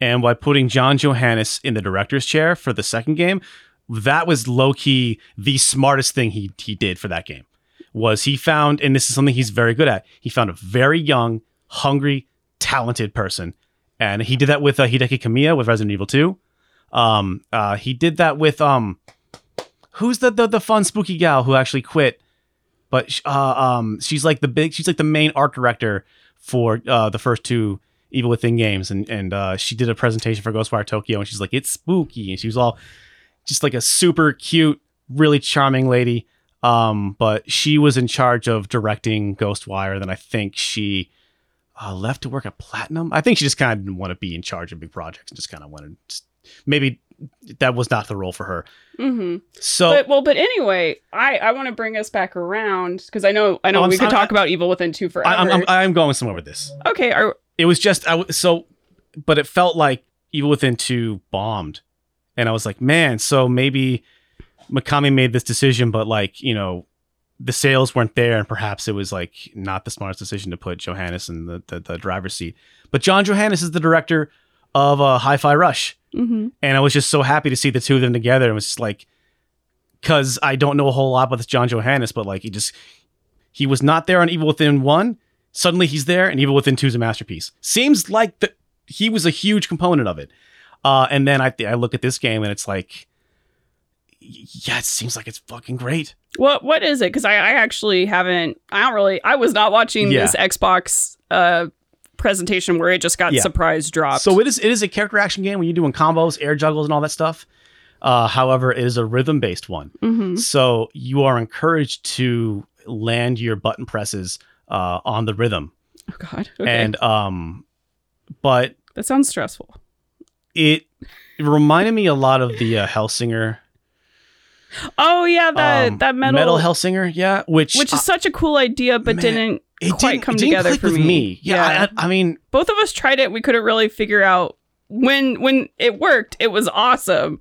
And by putting John Johanas in the director's chair for the second game, that was low key the smartest thing he he did for that game. Was he found, and this is something he's very good at. He found a very young, hungry, talented person, and he did that with uh, Hideki Kamiya with Resident Evil Two. Um, uh, he did that with um, who's the the, the fun spooky gal who actually quit, but uh, um, she's like the big, she's like the main art director for uh, the first two Evil Within games, and and uh, she did a presentation for Ghostwire Tokyo, and she's like, it's spooky, and she was all just like a super cute, really charming lady. Um, but she was in charge of directing Ghostwire. Then I think she uh, left to work at Platinum. I think she just kind of didn't want to be in charge of big projects and just kind of wanted. Maybe that was not the role for her. Mm-hmm. So But well, but anyway, I I want to bring us back around because I know I know Oh, I'm we could talk about Evil Within two forever. I, I'm, I'm going somewhere with this. okay, are It was just I so, but it felt like Evil Within two bombed, and I was like, man, so maybe Mikami made this decision, but like you know, the sales weren't there, and perhaps it was like not the smartest decision to put Johanas in the the, the driver's seat. But John Johanas is the director of uh, Hi-Fi Rush, hmm and I was just so happy to see the two of them together. It was just like, because I don't know a whole lot about this John Johanas, but like he just he was not there on Evil Within one. Suddenly he's there, and Evil Within two is a masterpiece. Seems like that he was a huge component of it. Uh, and then I I look at this game, and it's like, yeah, it seems like it's fucking great. what what is it? Because I I actually haven't. I don't really. I was not watching Yeah. this Xbox uh presentation where it just got Yeah. surprise dropped. So it is it is a character action game when you're doing combos, air juggles, and all that stuff. Uh, however, it is a rhythm based one. hmm So you are encouraged to land your button presses uh, on the rhythm. Oh God. Okay. And um, but that sounds stressful. it, it reminded me a lot of the uh, Hellsinger, Oh yeah, that um, that metal, metal Hellsinger, yeah, which which is such a cool idea, but man, didn't it quite didn't- come it didn't together for with me. Yeah, Yeah. I, I mean, Both of us tried it. We couldn't really figure out when when it worked. It was awesome,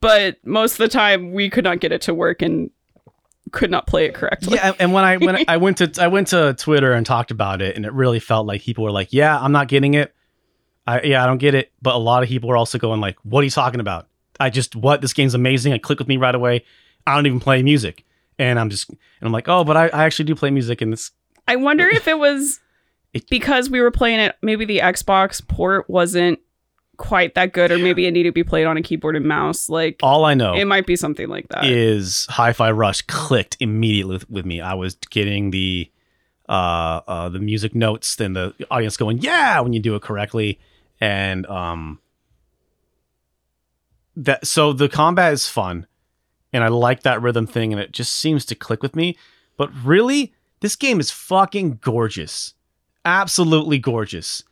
but most of the time we could not get it to work and could not play it correctly. yeah, and when I when I went to I went to Twitter and talked about it, and it really felt like people were like, "Yeah, I'm not getting it. I yeah, I don't get it." But a lot of people were also going like, "What are you talking about? I just what this game's amazing. It clicked with me right away. I don't even play music." And I'm just and I'm like, "Oh, but I, I actually do play music, and this. I wonder if it was It- because we were playing it. Maybe the Xbox port wasn't quite that good, or maybe it needed to be played on a keyboard and mouse. Like all I know." it might be something like that. is Hi-Fi Rush clicked immediately with, with me. I was getting the uh, uh the music notes, then the audience going, "Yeah!" when you do it correctly, and um that so the combat is fun, and I like that rhythm thing, and it just seems to click with me. But really, this game is fucking gorgeous, absolutely gorgeous,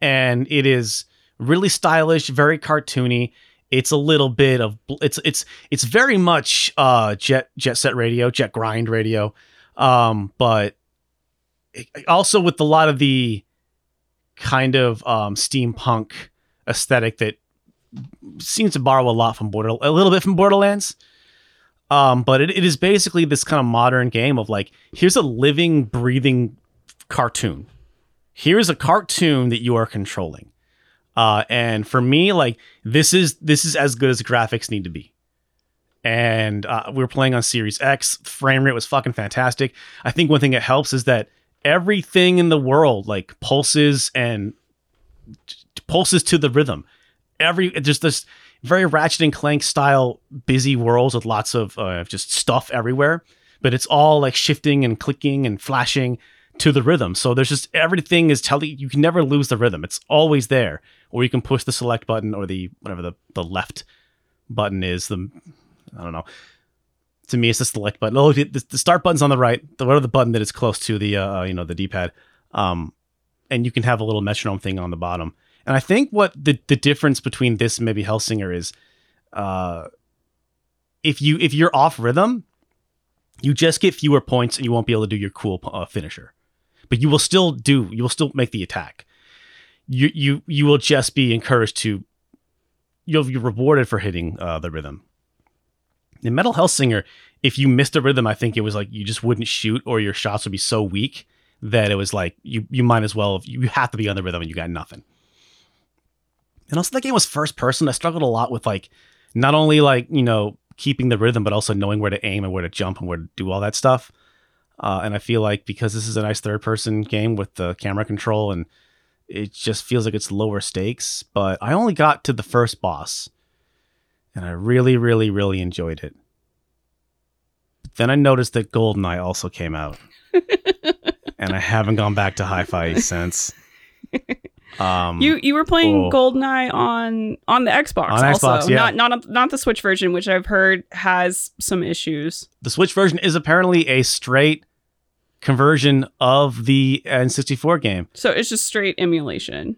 and it is really stylish, very cartoony. It's a little bit of it's it's it's very much uh jet jet set radio jet grind radio. Um but also with a lot of the kind of um steampunk aesthetic that seems to borrow a lot from border a little bit from borderlands um but it, it is basically this kind of modern game of like here's a living breathing cartoon here's a cartoon that you are controlling uh, and for me, like this is this is as good as graphics need to be. And uh, we were playing on Series X. Frame rate was fucking fantastic. I think one thing that helps is that everything in the world like pulses and pulses to the rhythm. Every just this very Ratchet and Clank style busy worlds with lots of uh, just stuff everywhere, but it's all like shifting and clicking and flashing to the rhythm. So there's just everything is telling you can never lose the rhythm. It's always there. Or you can push the select button or the whatever the, the left button is. The I don't know. To me, it's the select button. Oh, the, the start button's on the right. The whatever the button that is close to the uh, you know the D-pad. Um, and you can have a little metronome thing on the bottom. And I think what the the difference between this and maybe Hellsinger is, uh, if you if you're off rhythm, you just get fewer points and you won't be able to do your cool uh, finisher. But you will still do you will still make the attack. You you you will just be encouraged to you'll be rewarded for hitting uh, the rhythm. In metal hellsinger if you missed a rhythm i think it was like you just wouldn't shoot or your shots would be so weak that it was like you you might as well you have to be on the rhythm and you got nothing and also that game was first person i struggled a lot with like not only like you know keeping the rhythm but also knowing where to aim and where to jump and where to do all that stuff uh, and I feel like because this is a nice third person game with the camera control and it just feels like it's lower stakes. But I only got to the first boss and I really, really, really enjoyed it. But then I noticed that GoldenEye also came out. and I haven't gone back to hi fi since. Um, You you were playing Oh. GoldenEye on on the Xbox On also, Xbox, yeah. not not not the Switch version, which I've heard has some issues. the Switch version is apparently a straight conversion of the N64 game. So it's just straight emulation.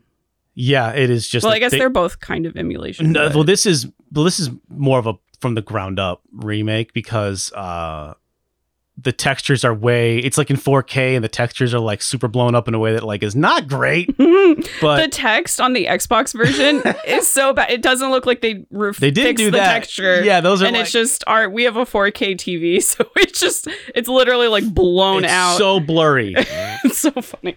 Yeah, it is just. well, I guess they- they're both kind of emulation. No, but- well, this is well, this is more of a from the ground up remake because uh, the textures are way. It's like in 4K, and the textures are like super blown up in a way that like is not great. But the text on the Xbox version is so bad. It doesn't look like they ref- they did do the that. texture. Yeah, those are and like, it's just our we have a 4K TV, so it's just it's literally like blown it's out. so blurry. it's so funny.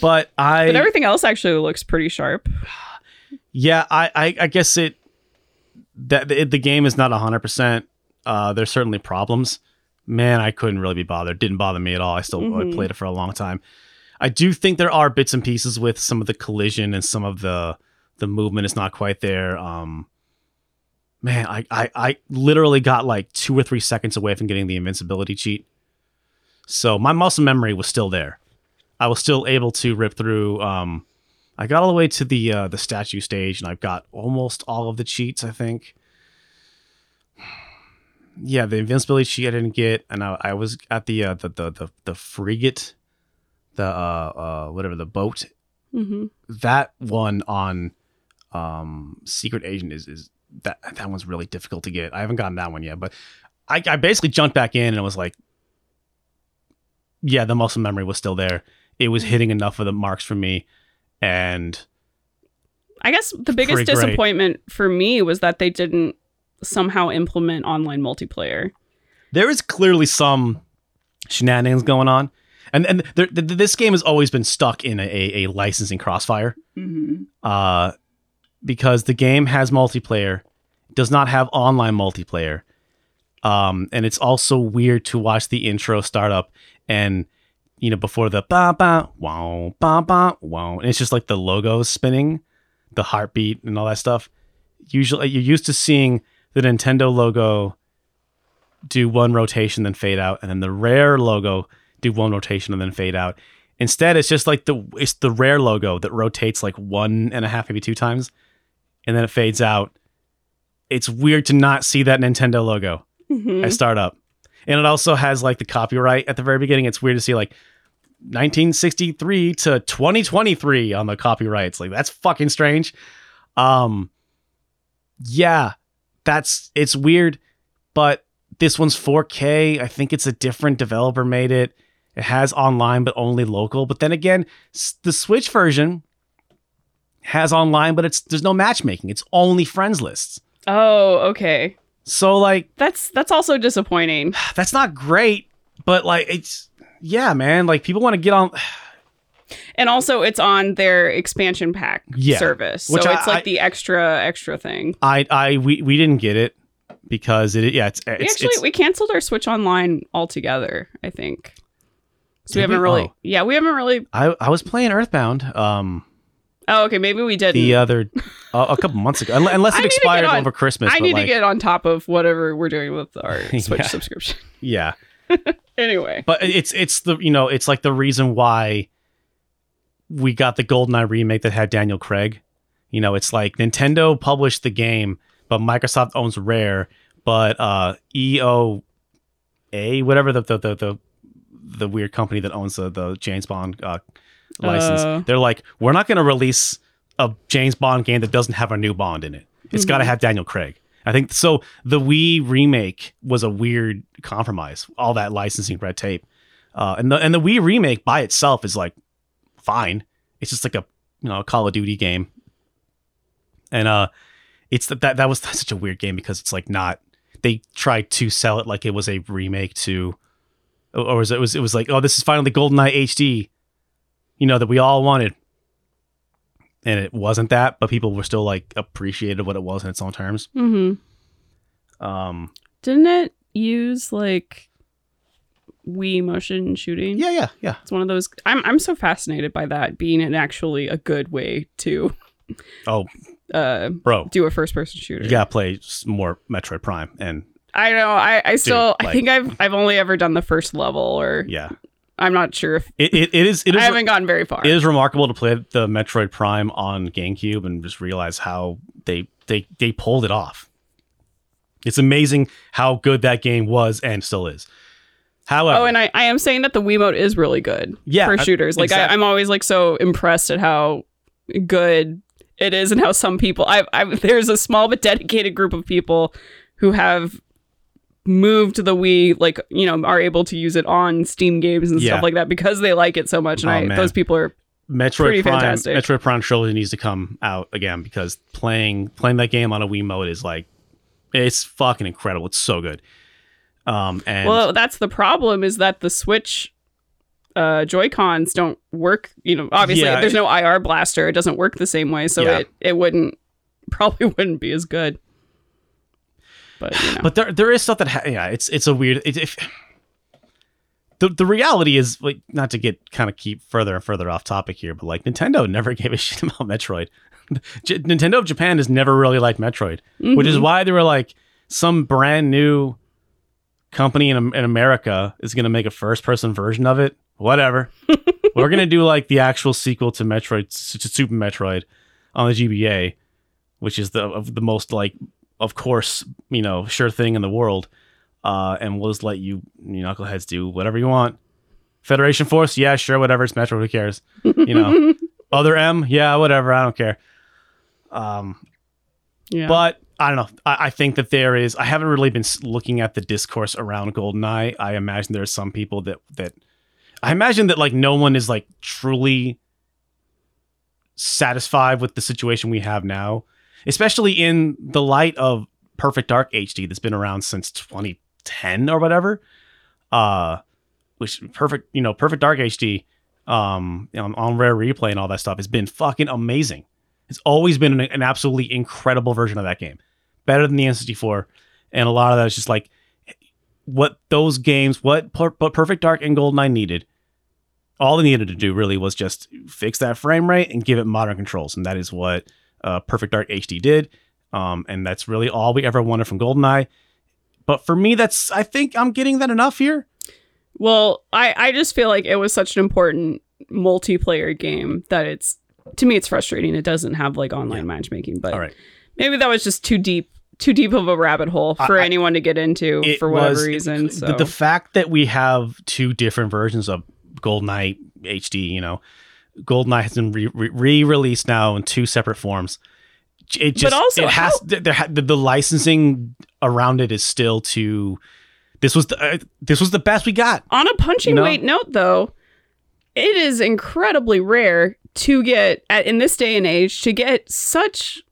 but I But everything else actually looks pretty sharp. yeah, I, I I guess it that the, the game is not hundred percent. Uh, there's certainly problems. Man, I couldn't really be bothered. Didn't bother me at all. I still I Mhm. played it for a long time. I do think there are bits and pieces with some of the collision and some of the the movement is not quite there. Um, man, I, I I literally got like two or three seconds away from getting the invincibility cheat. So my muscle memory was still there. I was still able to rip through. Um, I got all the way to the uh, the statue stage, and I've got almost all of the cheats. I think. Yeah, the invincibility cheat I didn't get, and I, I was at the, uh, the the the the frigate the uh, uh whatever the boat. Hmm that one on um secret agent is is that that one's really difficult to get. I haven't gotten that one yet but i, I basically jumped back in and it was like yeah the muscle memory was still there. It was hitting enough of the marks for me and I guess the biggest disappointment for me was that they didn't somehow implement online multiplayer. there is clearly some shenanigans going on and and there, th- th- this game has always been stuck in a, a, licensing crossfire Mm-hmm. uh, because the game has multiplayer, does not have online multiplayer. Um, and it's also weird to watch the intro start up and you know before the ba ba wow ba ba wow, and it's just like the logo spinning, the heartbeat and all that stuff. Usually, you're used to seeing the Nintendo logo do one rotation then fade out, and then the Rare logo do one rotation and then fade out. Instead, it's just like the it's the rare logo that rotates like one and a half, maybe two times, and then it fades out. It's weird to not see that Nintendo logo Mm-hmm. at startup, and it also has like the copyright at the very beginning. It's weird to see like 1963 to 2023 on the copyrights. Like that's fucking strange. Um, yeah, that's it's weird, but this one's 4K. I think it's a different developer made it. It has online, but only local. But then again, the Switch version has online, but it's there's no matchmaking. It's only friends lists. Oh, okay. So like That's that's also disappointing. that's not great, but like it's yeah, man. Like people want to get on. And also it's on their expansion pack Yeah, service. So which it's I- like the extra extra thing. I I we, we didn't get it because it yeah it's We actually it's we canceled our Switch Online altogether, I think. So we Did we? haven't really Oh. Yeah, we haven't really I I was playing Earthbound um Oh, okay, maybe we didn't. the other uh, a couple months ago unless, unless I it need to expired on- over Christmas. I but need like, to get on top of whatever we're doing with our Switch Yeah. subscription. yeah. anyway. but it's it's the you know it's like the reason why we got the goldeneye remake that had daniel craig you know it's like nintendo published the game but microsoft owns rare but uh eoa whatever the the the, the, the weird company that owns the, the james bond uh, license Uh. they're like we're not going to release a james bond game that doesn't have a new bond in it It's got to have daniel craig I think so. The Wii remake was a weird compromise. All that licensing red tape, uh, and the and the Wii remake by itself is like fine. It's just like a you know a Call of Duty game, and uh, it's that that, that was such a weird game because it's like not. They tried to sell it like it was a remake to, or or was it was it was like oh this is finally GoldenEye HD, you know that we all wanted, and it wasn't that, but people were still like appreciated what it was in its own terms. Mm-hmm. Um, Didn't it use like Wii motion shooting? yeah, yeah, yeah. It's one of those I'm I'm so fascinated by that being an actually a good way to Oh, uh bro, do a first person shooter. you gotta play more Metroid Prime, and I know. I, I still I like- think I've I've only ever done the first level or yeah, I'm not sure if it it, it is it I haven't gotten very far. it is remarkable to play the Metroid Prime on GameCube and just realize how they they they pulled it off. It's amazing how good that game was and still is. However, Oh, and I, I am saying that the Wiimote is really good Yeah, for shooters. Like exact- I, I'm always like so impressed at how good it is and how some people I I there's a small but dedicated group of people who have moved the Wii like you know are able to use it on Steam games and Yeah. stuff like that because they like it so much and Oh, I man. those people are Metroid pretty Prime, fantastic. Metroid Prime Trilogy needs to come out again because playing playing that game on a Wiimote is like it's fucking incredible. It's so good. Um, and well that's the problem is that the Switch uh Joy-Cons don't work, you know, obviously Yeah. there's no IR blaster, it doesn't work the same way, so Yeah. it it wouldn't probably wouldn't be as good. But you know. but there there is stuff that ha- yeah it's it's a weird it, if the the reality is like not to get kind of keep further and further off topic here but like Nintendo never gave a shit about Metroid J- Nintendo of Japan has never really liked Metroid which is Mhm. why they were like some brand new company in, in America is going to make a first person version of it whatever we're going to do like the actual sequel to Metroid to Super Metroid on the GBA which is the of the most like of course, you know, sure thing in the world. Uh, and we'll just let you, you knuckleheads do whatever you want. Federation Force, yeah, sure, whatever. It's Metro. Who cares? You know. Other M, yeah, whatever. I don't care. Um, but I don't know. I, I think that there is. I haven't really been looking at the discourse around GoldenEye. I imagine there are some people that that. I imagine that like no one is like truly satisfied with the situation we have now, especially in the light of Perfect Dark HD that's been around since 2010 or whatever. Uh, which perfect, you know, Perfect Dark HD, um, on, on Rare Replay and all that stuff has been fucking amazing. It's always been an, an absolutely incredible version of that game, better than the N64, and a lot of that is just like what those games, what per- Perfect Dark and GoldenEye needed. All they needed to do really was just fix that frame rate and give it modern controls, and that is what uh, Perfect Dark HD did. Um, and that's really all we ever wanted from GoldenEye. But for me, that's I think I'm getting that enough here. Well, I, I just feel like it was such an important multiplayer game that it's to me it's frustrating. It doesn't have like online matchmaking, but right. maybe that was just too deep too deep of a rabbit hole for I- anyone to get into It for whatever was- reason. the- So The, fact that we have two different versions of GoldenEye HD, you know, GoldenEye has been re- re released now in two separate forms. It just also, it has how- the, the licensing around it is still too. This was the uh, this was the best we got. on a punching You know? weight note though, it is incredibly rare to get at, in this day and age to get such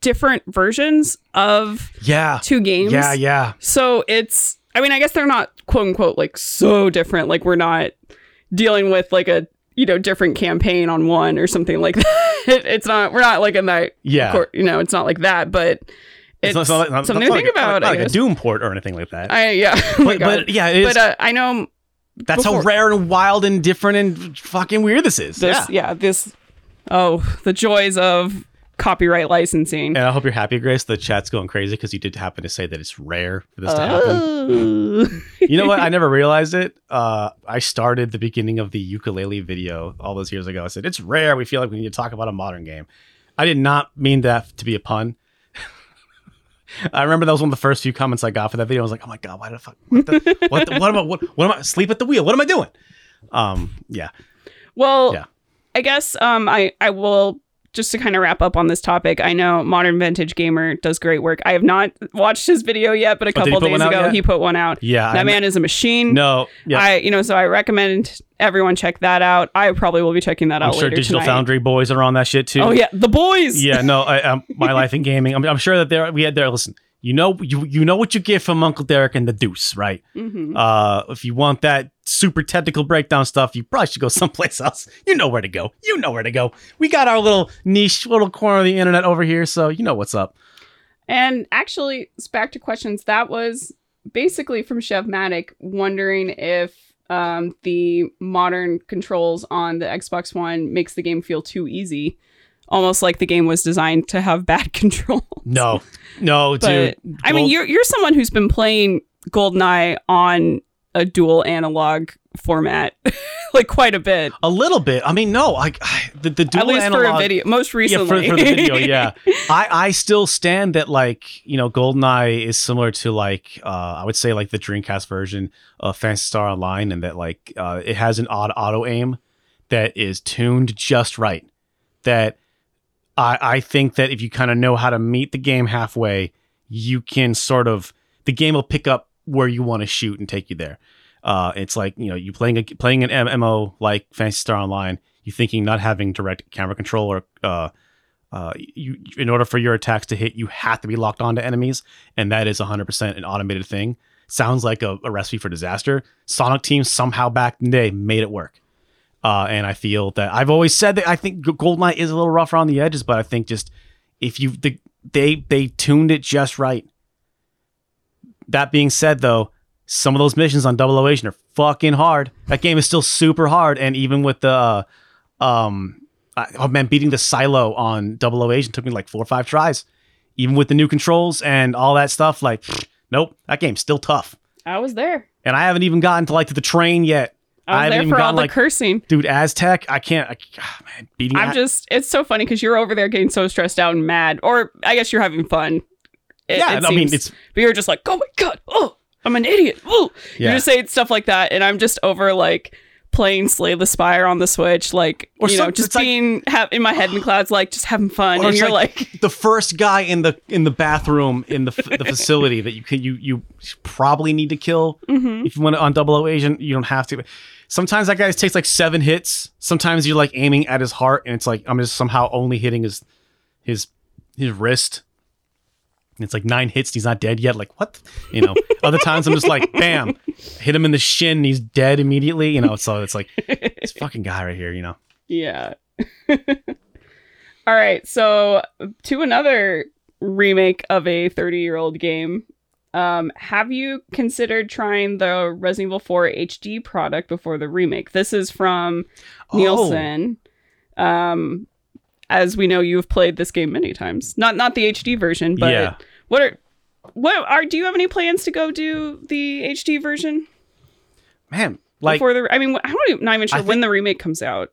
different versions of Yeah, two games. yeah, yeah. So it's, I mean, I guess they're not quote unquote like so different. Like we're not dealing with like a, you know, different campaign on one or something like that. it's not, we're not like in that, Yeah. cor- you know, it's not like that, but it's, not- not- not- something not to think like about. Not like a. Doom port or anything like that. I, yeah. Oh but, God. but yeah, but uh, I know that's how rare and wild and different and fucking weird this is. this, yeah. yeah. this, oh, the joys of copyright licensing. And I hope you're happy, Grace. The chat's going crazy because you did happen to say that it's rare for this to happen. You know what? I never realized it. Uh, I started the beginning of the ukulele video all those years ago. I said it's rare. We feel like we need to talk about a modern game. I did not mean that to be a pun. I remember that was one of the first few comments I got for that video. I was like, "Oh my god, why the fuck? What, the, what, the, what am I? What, what am I? Sleep at the wheel? What am I doing?" Um, yeah, Well, Yeah. I guess um, I I will just to kind of wrap up on this topic. I know Modern Vintage Gamer does great work. I have not watched his video yet, but a Oh, couple one days ago yet? he put one out. yeah. that I- man is a machine. No, yeah. I you know so I recommend everyone check that out. I probably will be checking that I'm out sure later Digital tonight. Foundry boys are on that shit too. Oh yeah, the boys. yeah, no, I, um, my life in gaming. I'm, I'm sure that there we had there. Listen, you know, you you know what you get from Uncle Derek and the Deuce, right? Mhm. Uh, if you want that super technical breakdown stuff, you probably should go someplace else. You know where to go. You know where to go. We got our little niche little corner of the internet over here, so you know what's up. And actually, back to questions. That was basically from Chef Matic wondering if um, the modern controls on the Xbox One makes the game feel too easy, almost like the game was designed to have bad control. No, no, but dude. I mean, you're you're someone who's been playing GoldenEye on a dual analog format like quite a bit. a little bit. I mean, no, like I, the the dual At least analog, for a video, most Yeah, recently. for, for the video, yeah. I, I still stand that like you know GoldenEye is similar to like uh, I would say like the Dreamcast version of Phantasy Star Online, and that like uh, it has an odd auto aim that is tuned just right. That I I think that if you kind of know how to meet the game halfway, you can sort of the game will pick up where you want to shoot and take you there. Uh, it's like you know you playing a playing an MMO like Phantasy Star Online. You thinking not having direct camera control or uh, uh, you in order for your attacks to hit, you have to be locked onto enemies, and that is 100% an automated thing. Sounds like a, a recipe for disaster. Sonic Team somehow back in the day made it work, uh, and I feel that I've always said that I think Goldeneye is a little rougher on the edges, but I think just if you the, they they tuned it just right. That being said, though, some of those missions on Double O Agent are fucking hard. That game is still super hard, and even with the uh, um, I- oh man, beating the silo on Double O Agent took me like four or five tries, even with the new controls and all that stuff. Like, nope, that game's still tough, I was there. and I haven't even gotten to like to the train yet. I was haven't there for all the like, cursing. dude, Aztec. I can't. I, ah, man, beating. I'm just, it's so funny because you're over there getting so stressed out and mad, or I guess you're having fun. It- yeah. it I mean, it's but you're just like, oh my god, oh, I'm an idiot. Woo! Yeah. You're just saying stuff like that, and I'm just over like playing Slay the Spire on the Switch, like Or you know, just it's like- being ha- in my head in clouds, like just having fun, and you're like, the first guy in the in the bathroom in the f- the facility that you can you you probably need to kill Mhm. if you want to on double O agent you don't have to. Sometimes that guy takes like seven hits. Sometimes you're like aiming at his heart and it's like I'm just somehow only hitting his his his wrist. And it's like nine hits. And he's not dead yet. Like what? You know. Other times I'm just like bam, hit him in the shin. And he's dead immediately. You know. So it's like this fucking guy right here. You know. yeah. All right, so to another remake of a 30 year old game. Um, have you considered trying the Resident Evil 4 HD product before the remake? This is from Oh. Nielsen. Um, as we know, you've played this game many times. Not not the HD version, but Yeah. what are what are do you have any plans to go do the HD version Man, like before the? I mean, I'm not even sure I when think- the remake comes out.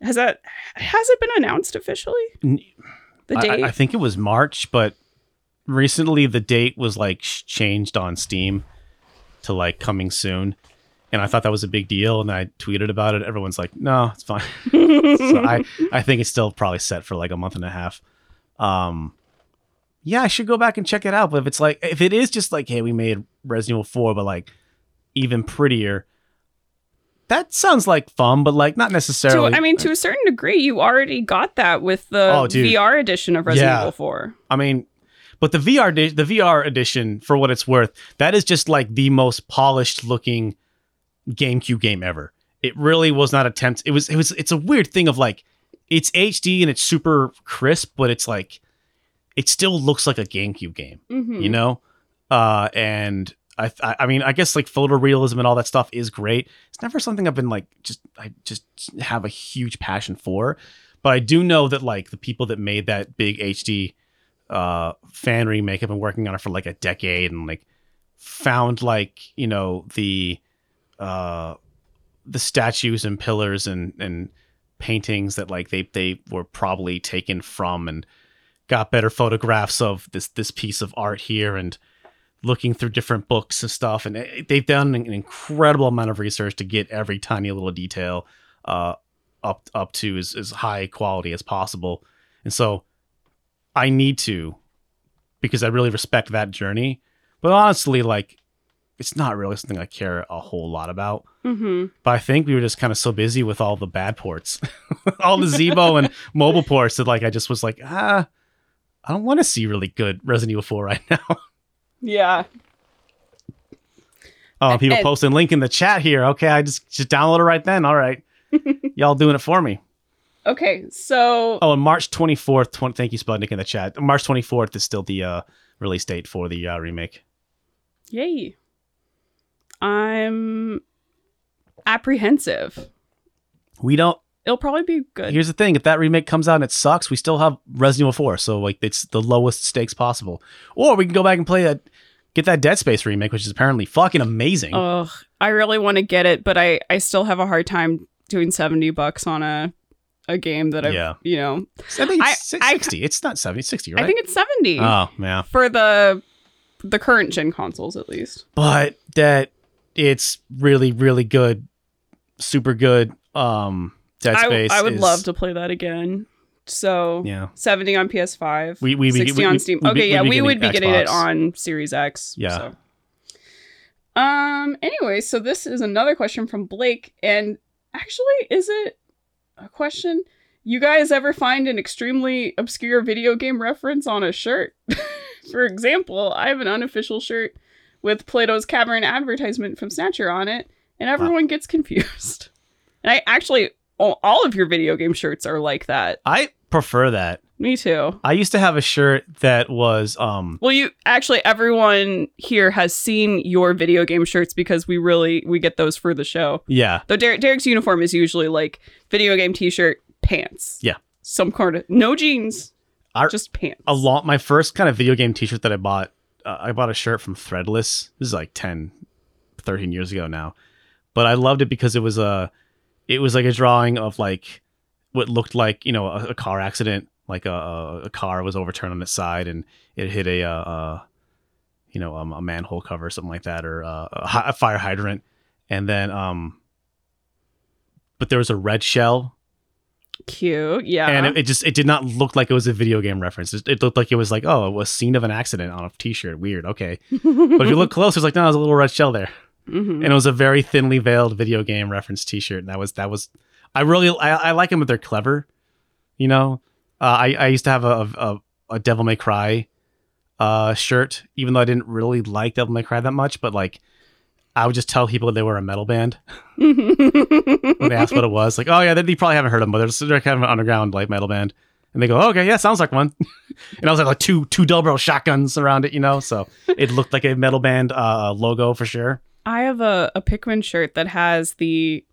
Has that has it been announced officially? N- The date? I, I think it was March, but recently the date was like changed on Steam to like coming soon, and I thought that was a big deal. And I tweeted about it. Everyone's like, "No, it's fine." so I I think it's still probably set for like a month and a half. Um, yeah, I should go back and check it out. But if it's like if it is just like, hey, we made Resident Evil Four, but like even prettier. That sounds like fun, but like not to, necessarily. I mean, to a certain degree, you already got that with the Oh. VR edition of Resident Yeah. Evil 4. I mean, but the VR di- the VR edition, for what it's worth, that is just like the most polished looking GameCube game ever. It really was not attempt. It was it was it's a weird thing of like it's HD and it's super crisp, but it's like it still looks like a GameCube game, Mhm. you know. Uh, and I, I I mean I guess like photorealism and all that stuff is great. It's never something I've been like just I just have a huge passion for, but I do know that like the people that made that big HD uh fan remake I've been working on it for like a decade and like found like you know the uh the statues and pillars and and paintings that like they they were probably taken from and got better photographs of this this piece of art here and looking through different books and stuff. And it, they've done an incredible amount of research to get every tiny little detail uh up up to as, as high quality as possible. And so i need to because i really respect that journey but honestly like it's not really something i care a whole lot about Mhm. but I think we were just kind of so busy with all the bad ports, all the Zeebo and mobile ports that like I just was like, ah, I don't want to see really good Resident Evil 4 right now. Yeah. Oh, people And- posting link in the chat here. Okay, I just just download it right then. All right, y'all doing it for me. Okay, so Oh, and March 24th. 20, thank you, Spudnik, in the chat. March 24th is still the uh, release date for the uh, remake. yay. I'm apprehensive. We don't. It'll probably be good. Here's the thing: if that remake comes out and it sucks, we still have Resident Evil 4. So like, it's the lowest stakes possible. Or we can go back and play that, get that Dead Space remake, which is apparently fucking amazing. Ugh, I really want to get it, but I I still have a hard time doing 70 bucks on a a game that I've, Yeah. you know. I think it's I- 60. it's not 70, 60, right? I think it's 70 Oh, yeah. for the the current gen consoles at least. But that it's really, really good, super good. Um, Dead I, Space. I would is- love to play that again. So Yeah. 70 on PS5. We we 60 we, on Steam. we'd okay, be- yeah, we would be getting it on Series X. Yeah. So. Um. Anyway, so this is another question from Blake, and actually, is it a question? You guys ever find an extremely obscure video game reference on a shirt? For example, I have an unofficial shirt with Plato's Cavern advertisement from Snatcher on it, and everyone gets confused. And I actually, all all of your video game shirts are like that. I prefer that. Me too. I used to have a shirt that was um Well, you actually everyone here has seen your video game shirts because we really we get those for the show. yeah Though Derek, Derek's uniform is usually like video game t-shirt, pants. Yeah. Some kind of no jeans, I- just pants. a lot my first kind of video game t-shirt that I bought uh, I bought a shirt from Threadless. This is like 10 13 years ago now. But I loved it because it was a it was like a drawing of like what looked like, you know, a, a car accident, like a, a car was overturned on its side and it hit a uh, uh you know, um, a manhole cover or something like that, or uh, a, fire hydrant, and then um, but there was a red shell, Cute. Yeah. and it, it just it did not look like it was a video game reference. It, it looked like it was like oh, it was scene of an accident on a T-shirt. Weird. Okay, but if you look close, it's like no, there's a little red shell there, Mhm. and it was a very thinly veiled video game reference T-shirt. And that was that was I really I, I like them, but they're clever. You know, uh, I I used to have a a, a Devil May Cry uh shirt, even though I didn't really like Devil May Cry that much, but like. I would just tell people they were a metal band when they asked what it was. Like, oh yeah, they, they probably haven't heard of them, but they're, they're kind of an underground like metal band. And they go, oh, okay, yeah, sounds like one. and I was like, like two two double barrel shotguns around it, you know. So it looked like a metal band uh, logo for sure. I have a, a Pikmin shirt that has the.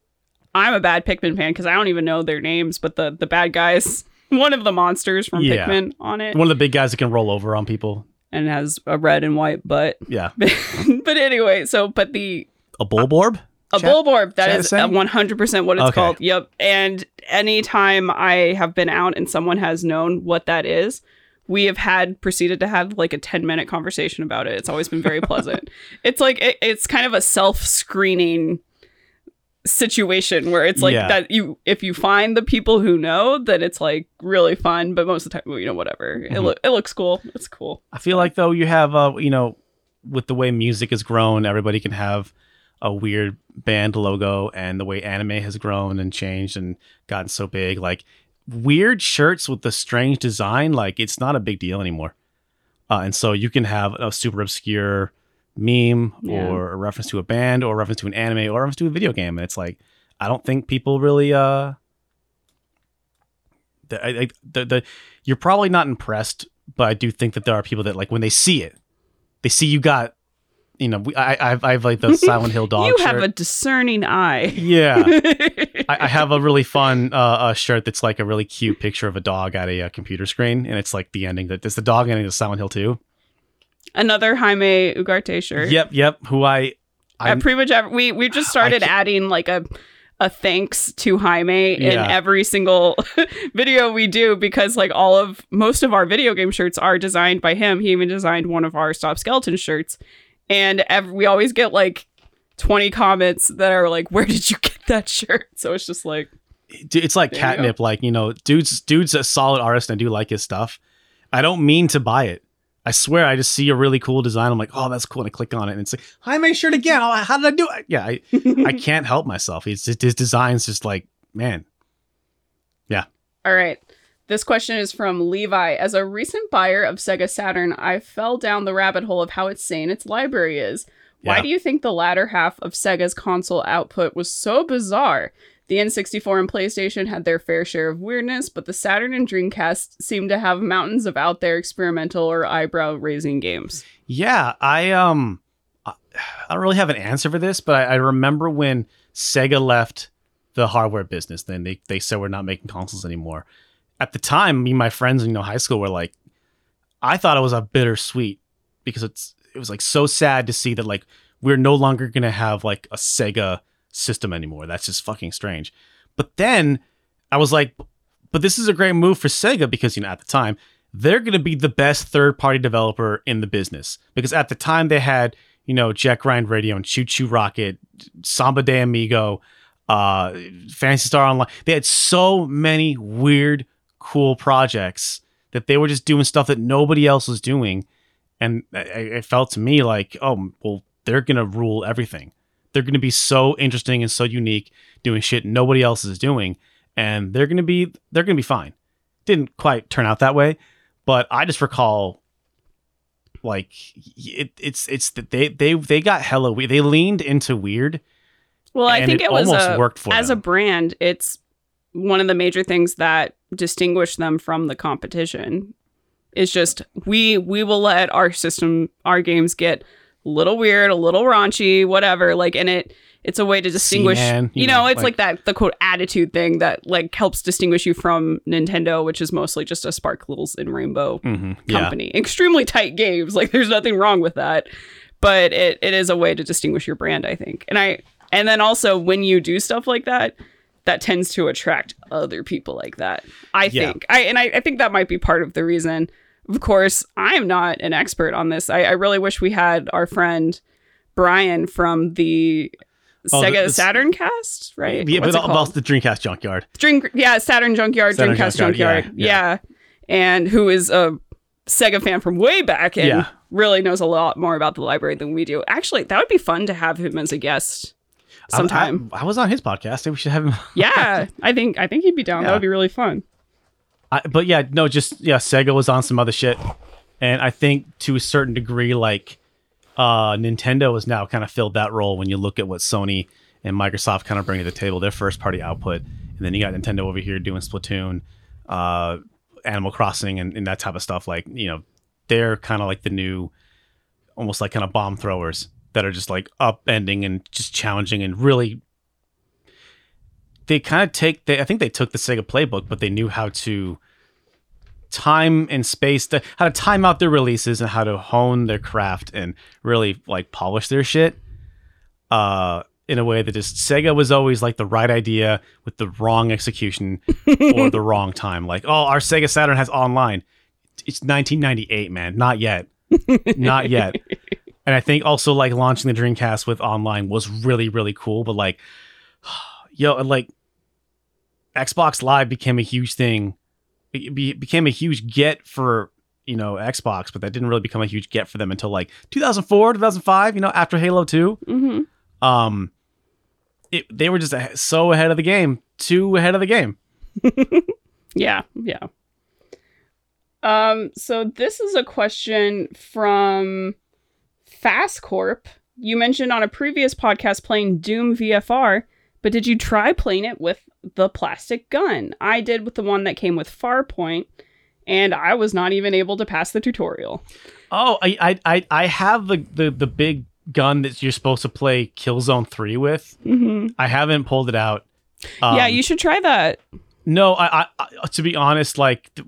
I'm a bad Pikmin fan because I don't even know their names, but the the bad guys, one of the monsters from Yeah. Pikmin on it, One of the big guys that can roll over on people. and has a red and white butt. Yeah, but anyway, so but the a Bulborb. a Chat- bulborb that chat is is saying? one hundred percent what it's Okay. called. Yep. And anytime I have been out and someone has known what that is, we have had proceeded to have like a ten minute conversation about it. It's always been very pleasant. It's like it, it's kind of a self screening situation where it's like Yeah. that you if you find the people who know that it's like really fun but most of the time you know whatever it, Mhm. loo- it looks cool it's cool I feel like though you have uh you know with the way music has grown, everybody can have a weird band logo, and the way anime has grown and changed and gotten so big, like weird shirts with the strange design, like it's not a big deal anymore. Uh, and so you can have a super obscure meme Yeah. or a reference to a band or a reference to an anime or a reference to a video game, and it's like I don't think people really uh. The, I, the, the you're probably not impressed, but I do think that there are people that like when they see it, they see you got, you know, we, I, I've, I've like the Silent Hill dog. you shirt. have a discerning eye yeah. I, I have a really fun uh, uh, shirt that's like a really cute picture of a dog at a, uh computer screen, and it's like the ending that it's the dog ending to Silent Hill 2. Another Jaime Ugarte shirt Yep, yep. Who I, I pretty much every, we we've just started adding like a a thanks to Jaime in Yeah. every single video we do because like all of most of our video game shirts are designed by him. He even designed one of our Stop Skeleton shirts, and ev- we always get like twenty comments that are like, "Where did you get that shirt?" So it's just like, it's like There you go. catnip. Like you know, dude's dude's a solid artist, and I do like his stuff. I don't mean to buy it. I swear, I just see a really cool design. I'm like, oh, that's cool, and I click on it, and it's like, I made shirt again. Oh, how did I do it? Yeah, I, I can't help myself. It's just his design's just like, man, yeah. All right. This question is from Levi. As a recent buyer of Sega Saturn, I fell down the rabbit hole of how insane its library is. Why Yeah. do you think the latter half of Sega's console output was so bizarre? The N64 and PlayStation had their fair share of weirdness, but the Saturn and Dreamcast seemed to have mountains of out there experimental or eyebrow raising games. Yeah, I um, I don't really have an answer for this, but I, I remember when Sega left the hardware business. Then they they said we're not making consoles anymore. At the time, me and my friends in you know high school were like, I thought it was a bittersweet because it's it was like so sad to see that like we're no longer gonna have like a Sega system anymore. That's just fucking strange. But then I was like, but this is a great move for Sega because you know at the time they're going to be the best third party developer in the business because at the time they had you know Jet Grind Radio and ChuChu Rocket, Samba de Amigo, uh, Phantasy Star Online. They had so many weird, cool projects that they were just doing stuff that nobody else was doing, and it felt to me like, oh, well, they're gonna rule everything. They're gonna be so interesting and so unique, doing shit nobody else is doing, and they're gonna be they're gonna be fine. Didn't quite turn out that way, but I just recall like it, it's it's that they they they got hella weird. They leaned into weird. Well, I think it, was almost a, worked for as them. a brand, it's one of the major things that distinguish them from the competition. Is just we we will let our system our games get a little weird, a little raunchy, whatever. Like, and it it's a way to distinguish. You, you know, know, it's like, like- that the quote attitude thing that like helps distinguish you from Nintendo, which is mostly just a sparkles and rainbow Mhm, yeah. company. Extremely tight games. Like there's nothing wrong with that. But it, it is a way to distinguish your brand, I think. And I and then also when you do stuff like that, that tends to attract other people like that. I Yeah. think. I and I, I think that might be part of the reason. Of course, I'm not an expert on this. I, I really wish we had our friend Brian from the Oh, Sega the- the- Saturn cast, right? Yeah, What's but about the Dreamcast junkyard. Dream, yeah, Saturn Junkyard, Saturn Dreamcast Junkyard, Junkyard, yeah, yeah, yeah. and who is a Sega fan from way back and Yeah. really knows a lot more about the library than we do. Actually, that would be fun to have him as a guest sometime. I, I was on his podcast. We should have him. yeah, I think I think he'd be down. That would be really fun. I, but yeah, no, just yeah, Sega was on some other shit, and I think to a certain degree, like uh, Nintendo has now kind of filled that role when you look at what Sony and Microsoft kind of bring to the table, their first party output, and then you got Nintendo over here doing Splatoon, uh, Animal Crossing, and, and that type of stuff. Like you know, they're kind of like the new, almost like kind of bomb throwers that are just like upending and just challenging and really they kind of take they, I think they took the Sega playbook, but they knew how to time and space to how to time out their releases and how to hone their craft and really like polish their shit. Uh in a way that just Sega was always like the right idea with the wrong execution or the wrong time. Like, oh, our Sega Saturn has online. It's 1998, man. Not yet. Not yet. And I think also like launching the Dreamcast with online was really, really cool. But like, yo, like Xbox Live became a huge thing. It be, became a huge get for you know Xbox, but that didn't really become a huge get for them until like 2004, 2005. You know, after Halo 2. hmm Um, it, they were just so ahead of the game, too ahead of the game. Yeah, yeah. Um, so this is a question from Fast Corp. You mentioned on a previous podcast playing Doom VFR, but did you try playing it with the plastic gun? I did with the one that came with Farpoint, and I was not even able to pass the tutorial. Oh, I I I, I have the, the the big gun that you're supposed to play Killzone Three with. hmm I haven't pulled it out. Um, yeah, you should try that. No, I, I, I to be honest, like the,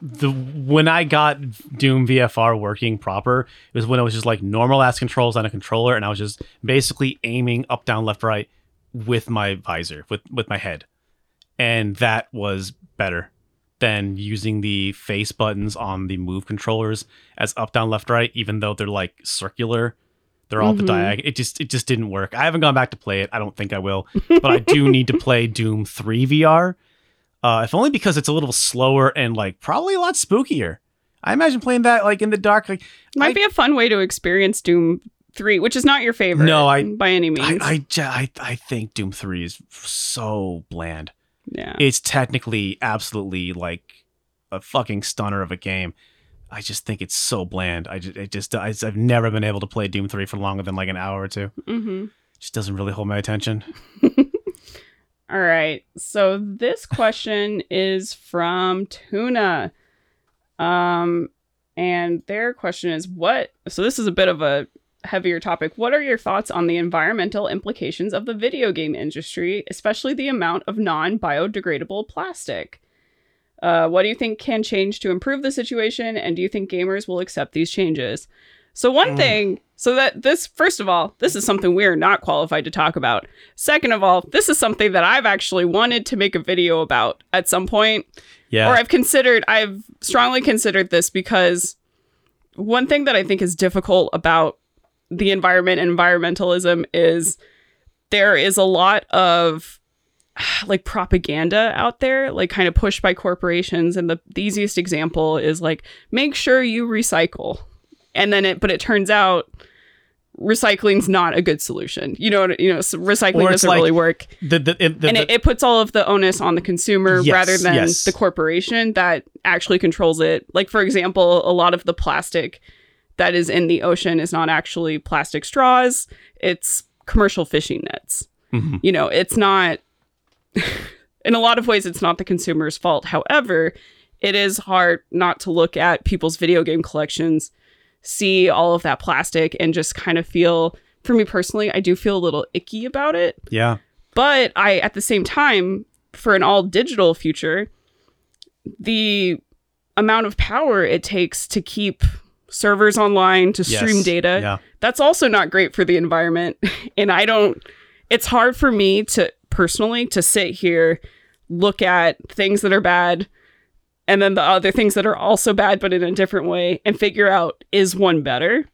the when I got Doom VFR working proper, it was when it was just like normal ass controls on a controller, and I was just basically aiming up, down, left, right with my visor, with with my head, and that was better than using the face buttons on the move controllers as up, down, left, right, even though they're like circular. They're all the Mhm. diag. It just it just didn't work. I haven't gone back to play it. I don't think I will, but I do need to play Doom Three VR. Uh, if only because it's a little slower and like probably a lot spookier. I imagine playing that like in the dark. Like Might I- be a fun way to experience Doom 3, which is not your favorite. No, I- by any means. I, ju- I, I think Doom Three is so bland. yeah. It's technically absolutely like a fucking stunner of a game. I just think it's so bland. I just, it just, I, I've never been able to play Doom Three for longer than like an hour or two. mm-hmm. Just doesn't really hold my attention. All right. So this question is from Tuna. Um and their question is what so this is a bit of a heavier topic. What are your thoughts on the environmental implications of the video game industry, especially the amount of non-biodegradable plastic? Uh, what do you think can change to improve the situation, and do you think gamers will accept these changes? So one Mm. thing, so that this first of all, this is something we are not qualified to talk about. Second of all, this is something that I've actually wanted to make a video about at some point, Yeah. or I've considered, I've strongly considered this because one thing that I think is difficult about the environment and environmentalism is there is a lot of like propaganda out there, like kind of pushed by corporations. And the, the easiest example is like, make sure you recycle. And then it, but it turns out recycling's not a good solution. You know, you know, recycling doesn't like- really work the, the, the, and it, it puts all of the onus on the consumer Yes, rather than yes. the corporation that actually controls it. Like for example, a lot of the plastic that is in the ocean is not actually plastic straws; it's commercial fishing nets. Mhm. You know, it's not. in a lot of ways, it's not the consumer's fault. However, it is hard not to look at people's video game collections, see all of that plastic, and just kind of feel. For me personally, I do feel a little icky about it yeah. but I, at the same time, for an all digital future, the amount of power it takes to keep servers online to stream Yes. data, Yeah. that's also not great for the environment. and I don't, it's hard for me to personally to sit here, look at things that are bad, and then the other things that are also bad but in a different way and figure out is one better.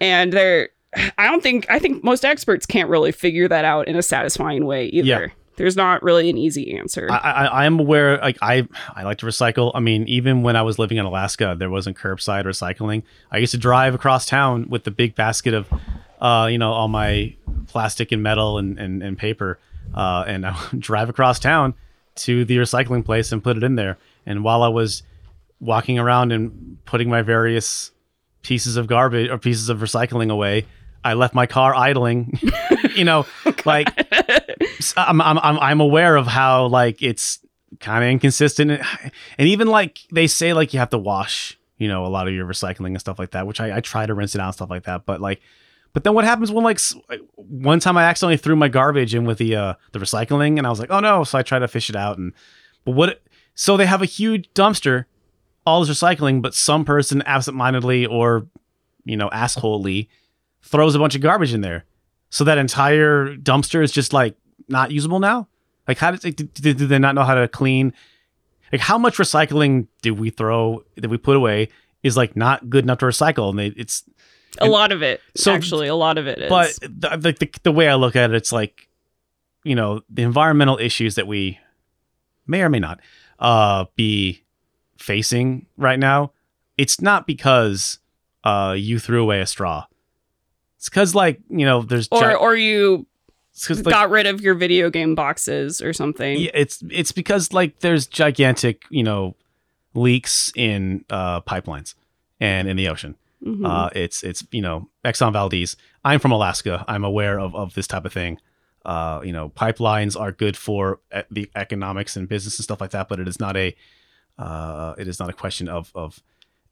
And they're I don't think I think most experts can't really figure that out in a satisfying way either. Yeah. There's not really an easy answer. I, am aware like I I like to recycle. I mean, even when I was living in Alaska, there wasn't curbside recycling. I used to drive across town with the big basket of uh, you know, all my plastic and metal and, and, and paper. Uh, and I would drive across town to the recycling place and put it in there. And while I was walking around and putting my various pieces of garbage or pieces of recycling away, I left my car idling. you know, like I'm, I'm I'm I'm aware of how like it's kind of inconsistent, and even like they say like you have to wash, you know, a lot of your recycling and stuff like that, which I, I try to rinse it out and stuff like that. But like, but then what happens when like one time I accidentally threw my garbage in with the uh the recycling, and I was like, oh no, so I try to fish it out, and but what? So they have a huge dumpster, all this recycling, but some person absentmindedly or you know assholely throws a bunch of garbage in there. So that entire dumpster is just like not usable now. Like how did, did, did they not know how to clean? Like how much recycling did we throw that we put away is like not good enough to recycle, and they, it's a lot of it. So- actually, a lot of it is. but the, the, the, the way I look at it, it's like, you know, the environmental issues that we may or may not uh, be facing right now. It's not because uh, you threw away a straw. It's because, like, you know, there's or gi- or you like, got rid of your video game boxes or something. yeah, it's it's because like there's gigantic, you know, leaks in uh, pipelines and in the ocean. Mhm. Uh, it's it's you know Exxon Valdez. I'm from Alaska. I'm aware of, of this type of thing. Uh, you know, pipelines are good for e- the economics and business and stuff like that, but it is not a uh, it is not a question of of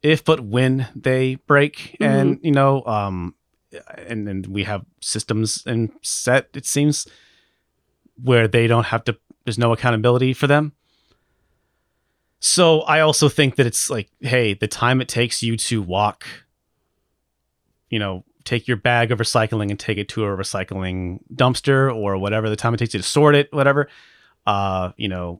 if but when they break. And you know, um, and and we have systems and set. It seems where they don't have to. There's no accountability for them. So I also think that it's like, hey, the time it takes you to walk you know, take your bag of recycling and take it to a recycling dumpster or whatever the time it takes you to sort it, whatever. Uh, you know,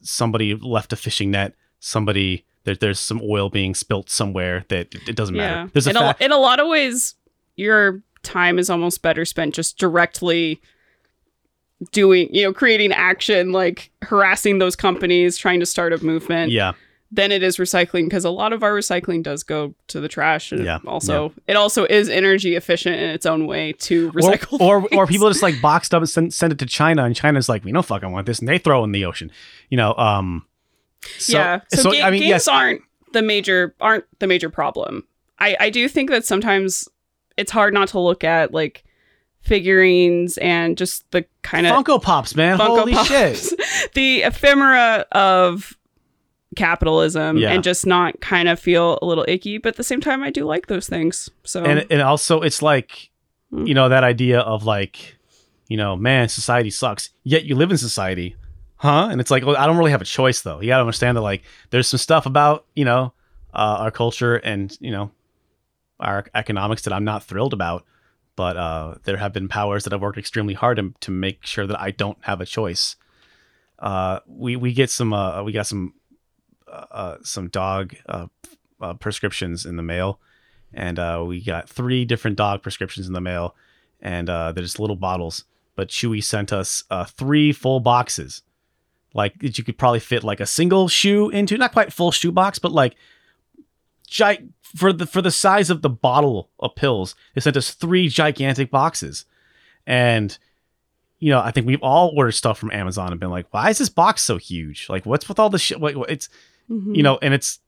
somebody left a fishing net, somebody there, there's some oil being spilt somewhere that it, doesn't yeah. matter. There's a in, a, in a lot of ways, your time is almost better spent just directly doing, you know, creating action, like harassing those companies, trying to start a movement. yeah, Than it is recycling because a lot of our recycling does go to the trash, and Yeah, also it also is energy efficient in its own way to recycle. or or, or people just like boxed up and send, send it to China, and China's like, we don't fucking want this, and they throw it in the ocean. You know, um, so, yeah. So, ga- I mean, games yes, aren't the major aren't the major problem. I I do think that sometimes it's hard not to look at like figurines and just the kind of Funko Pops, man, Funko holy Pops, shit. the ephemera of capitalism, Yeah. and just not kind of feel a little icky. But at the same time, I do like those things. So and and also it's like Hmm. you know that idea of like you know man society sucks yet you live in society huh and it's like well, i don't really have a choice though you gotta understand that like there's some stuff about you know uh, our culture and you know our economics that i'm not thrilled about but uh, there have been powers that have worked extremely hard to, to make sure that i don't have a choice. Uh, we we get some uh, we got some uh, uh, some dog uh, prescriptions in the mail. And we got three different dog prescriptions in the mail, and they're just little bottles. But Chewy sent us three full boxes, like you could probably fit like a single shoe into, not quite full shoe box, but like gi- for the for the size of the bottle of pills. They sent us three gigantic boxes, and you know I think we've all ordered stuff from Amazon and been like, why is this box so huge? Like, what's with all the shit? What- it's Mhm. you know, and it's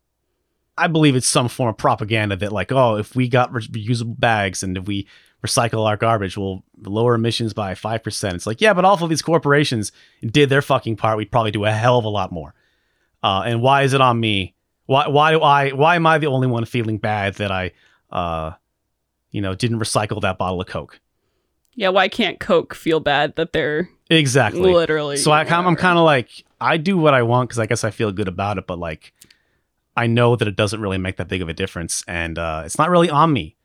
I believe it's some form of propaganda that like, oh, if we got re- reusable bags and if we recycle our garbage, we'll lower emissions by five percent. It's like, yeah, but all of these corporations did their fucking part. We'd probably do a hell of a lot more. Uh, and why is it on me? Why why do I why am I the only one feeling bad that I uh you know didn't recycle that bottle of Coke? yeah. Why can't Coke feel bad that they're Exactly. literally? So I, I'm kind of like, I do what I want because I guess I feel good about it, but like, I know that it doesn't really make that big of a difference, and uh, it's not really on me.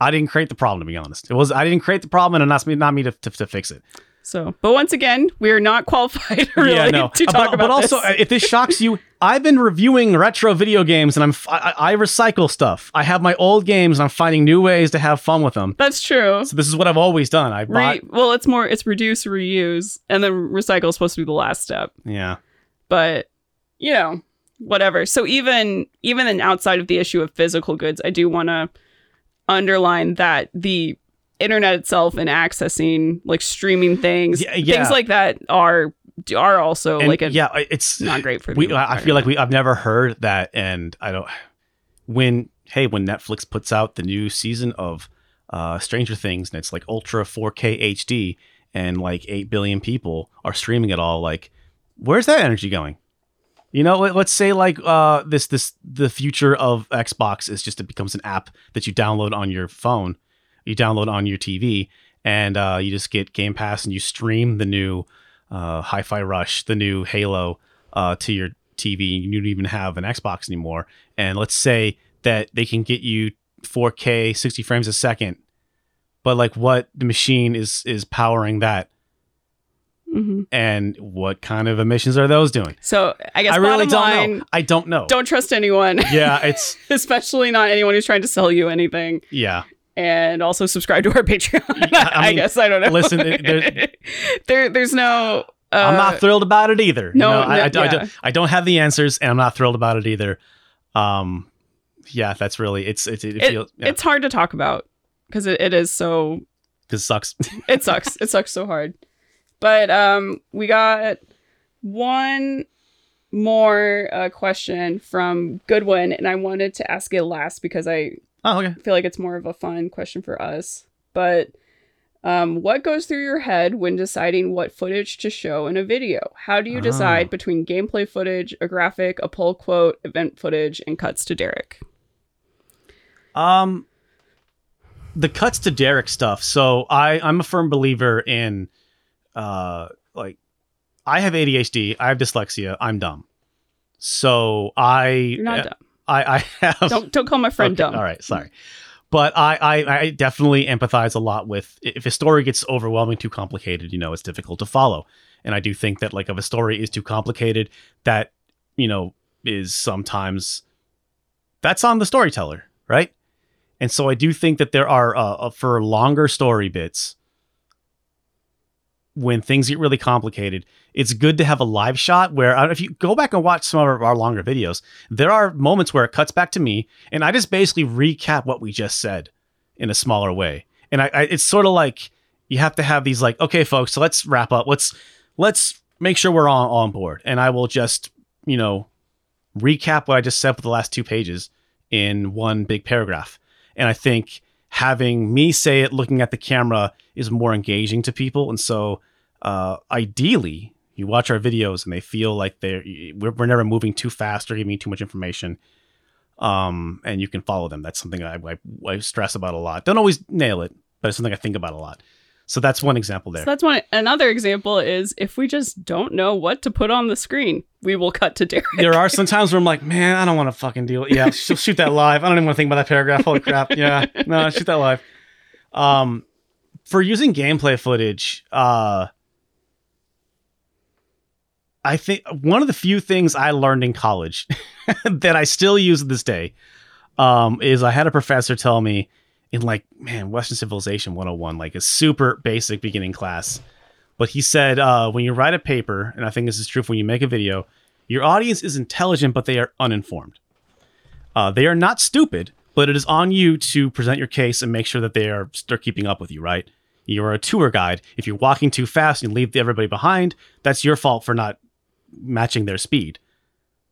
I didn't create the problem, to be honest. It was I didn't create the problem, and that's me, not me to, to, to fix it. So, but once again, we are not qualified really yeah, no. to talk but, about but also, this. uh, if this shocks you, I've been reviewing retro video games, and I'm f- I, I recycle stuff. I have my old games, and I'm finding new ways to have fun with them. That's true. So this is what I've always done. I bought, Re- well, it's more it's reduce, reuse, and then recycle is supposed to be the last step. yeah, But you know, whatever. So even even then, outside of the issue of physical goods, I do want to underline that the internet itself and accessing like streaming things, Yeah, yeah. things like that are are also and like a yeah, it's not great for. we. I feel like we. I've never heard that, and I don't. When hey, when Netflix puts out the new season of uh, Stranger Things, and it's like ultra 4K HD, and like eight billion people are streaming it all, like, where's that energy going? You know, let, let's say like uh, this this the future of Xbox is just it becomes an app that you download on your phone, you download on your TV, and uh, you just get Game Pass and you stream the new uh, Hi-Fi Rush, the new Halo uh, to your TV. You don't even have an Xbox anymore. And let's say that they can get you 4K, 60 frames a second, but like what the machine is is powering that, Mhm. and what kind of emissions are those doing? So I guess I really don't line, know. I don't know. don't trust anyone, yeah, it's especially not anyone who's trying to sell you anything. yeah. And also subscribe to our Patreon. I I, mean, guess I don't know. listen, there- there, there's no. Uh, I'm not thrilled about it either. no, you know, I, no, I, I yeah. don't, I don't have the answers, and I'm not thrilled about it either. Um, yeah, that's really it's it, it, It- feels yeah, It's hard to talk about because it, it is so. 'cause it sucks. It sucks. it sucks so hard. But um, we got one more uh, question from Goodwin, and I wanted to ask it last because I oh, okay. I feel like it's more of a fun question for us. But um, what goes through your head when deciding what footage to show in a video? How do you Ah. decide between gameplay footage, a graphic, a pull quote, event footage, and cuts to Derek? Um, the cuts to Derek stuff. So I I'm a firm believer in, uh, like I have ADHD, I have dyslexia, I'm dumb. So I You're not dumb. I I have Don't don't call my friend Okay, dumb. All right, sorry. But I, I, I definitely empathize a lot with if a story gets overwhelming, too complicated, you know, it's difficult to follow. And I do think that like if a story is too complicated, that you know is sometimes that's on the storyteller, right? And so I do think that there are uh, uh, for longer story bits when things get really complicated, it's good to have a live shot where uh, if you go back and watch some of our, longer videos, there are moments where it cuts back to me and I just basically recap what we just said in a smaller way. And I, I it's sort of like you have to have these like, okay, folks, so let's wrap up. Let's let's make sure we're on on board. And I will just, you know, recap what I just said for the last two pages in one big paragraph. And I think having me say it looking at the camera is more engaging to people. And so, uh, ideally, you watch our videos and they feel like they're we're, we're never moving too fast or giving you too much information. Um, and you can follow them. That's something I, I, I stress about a lot. Don't always nail it, but it's something I think about a lot. So that's one example there. So that's one. Another example is if we just don't know what to put on the screen, we will cut to Derek. there are some times where I'm like, man, I don't want to fucking deal. Yeah, shoot that live. I don't even want to think about that paragraph. Holy crap. Yeah, no, shoot that live. Um, for using gameplay footage, uh, I think one of the few things I learned in college that I still use to this day um, is I had a professor tell me in like, man, Western Civilization 101, like a super basic beginning class. But he said, uh, when you write a paper, and I think this is true for when you make a video, your audience is intelligent, but they are uninformed. Uh, they are not stupid, but it is on you to present your case and make sure that they are they're keeping up with you. Right? You're a tour guide. If you're walking too fast and leave everybody behind, that's your fault for not matching their speed.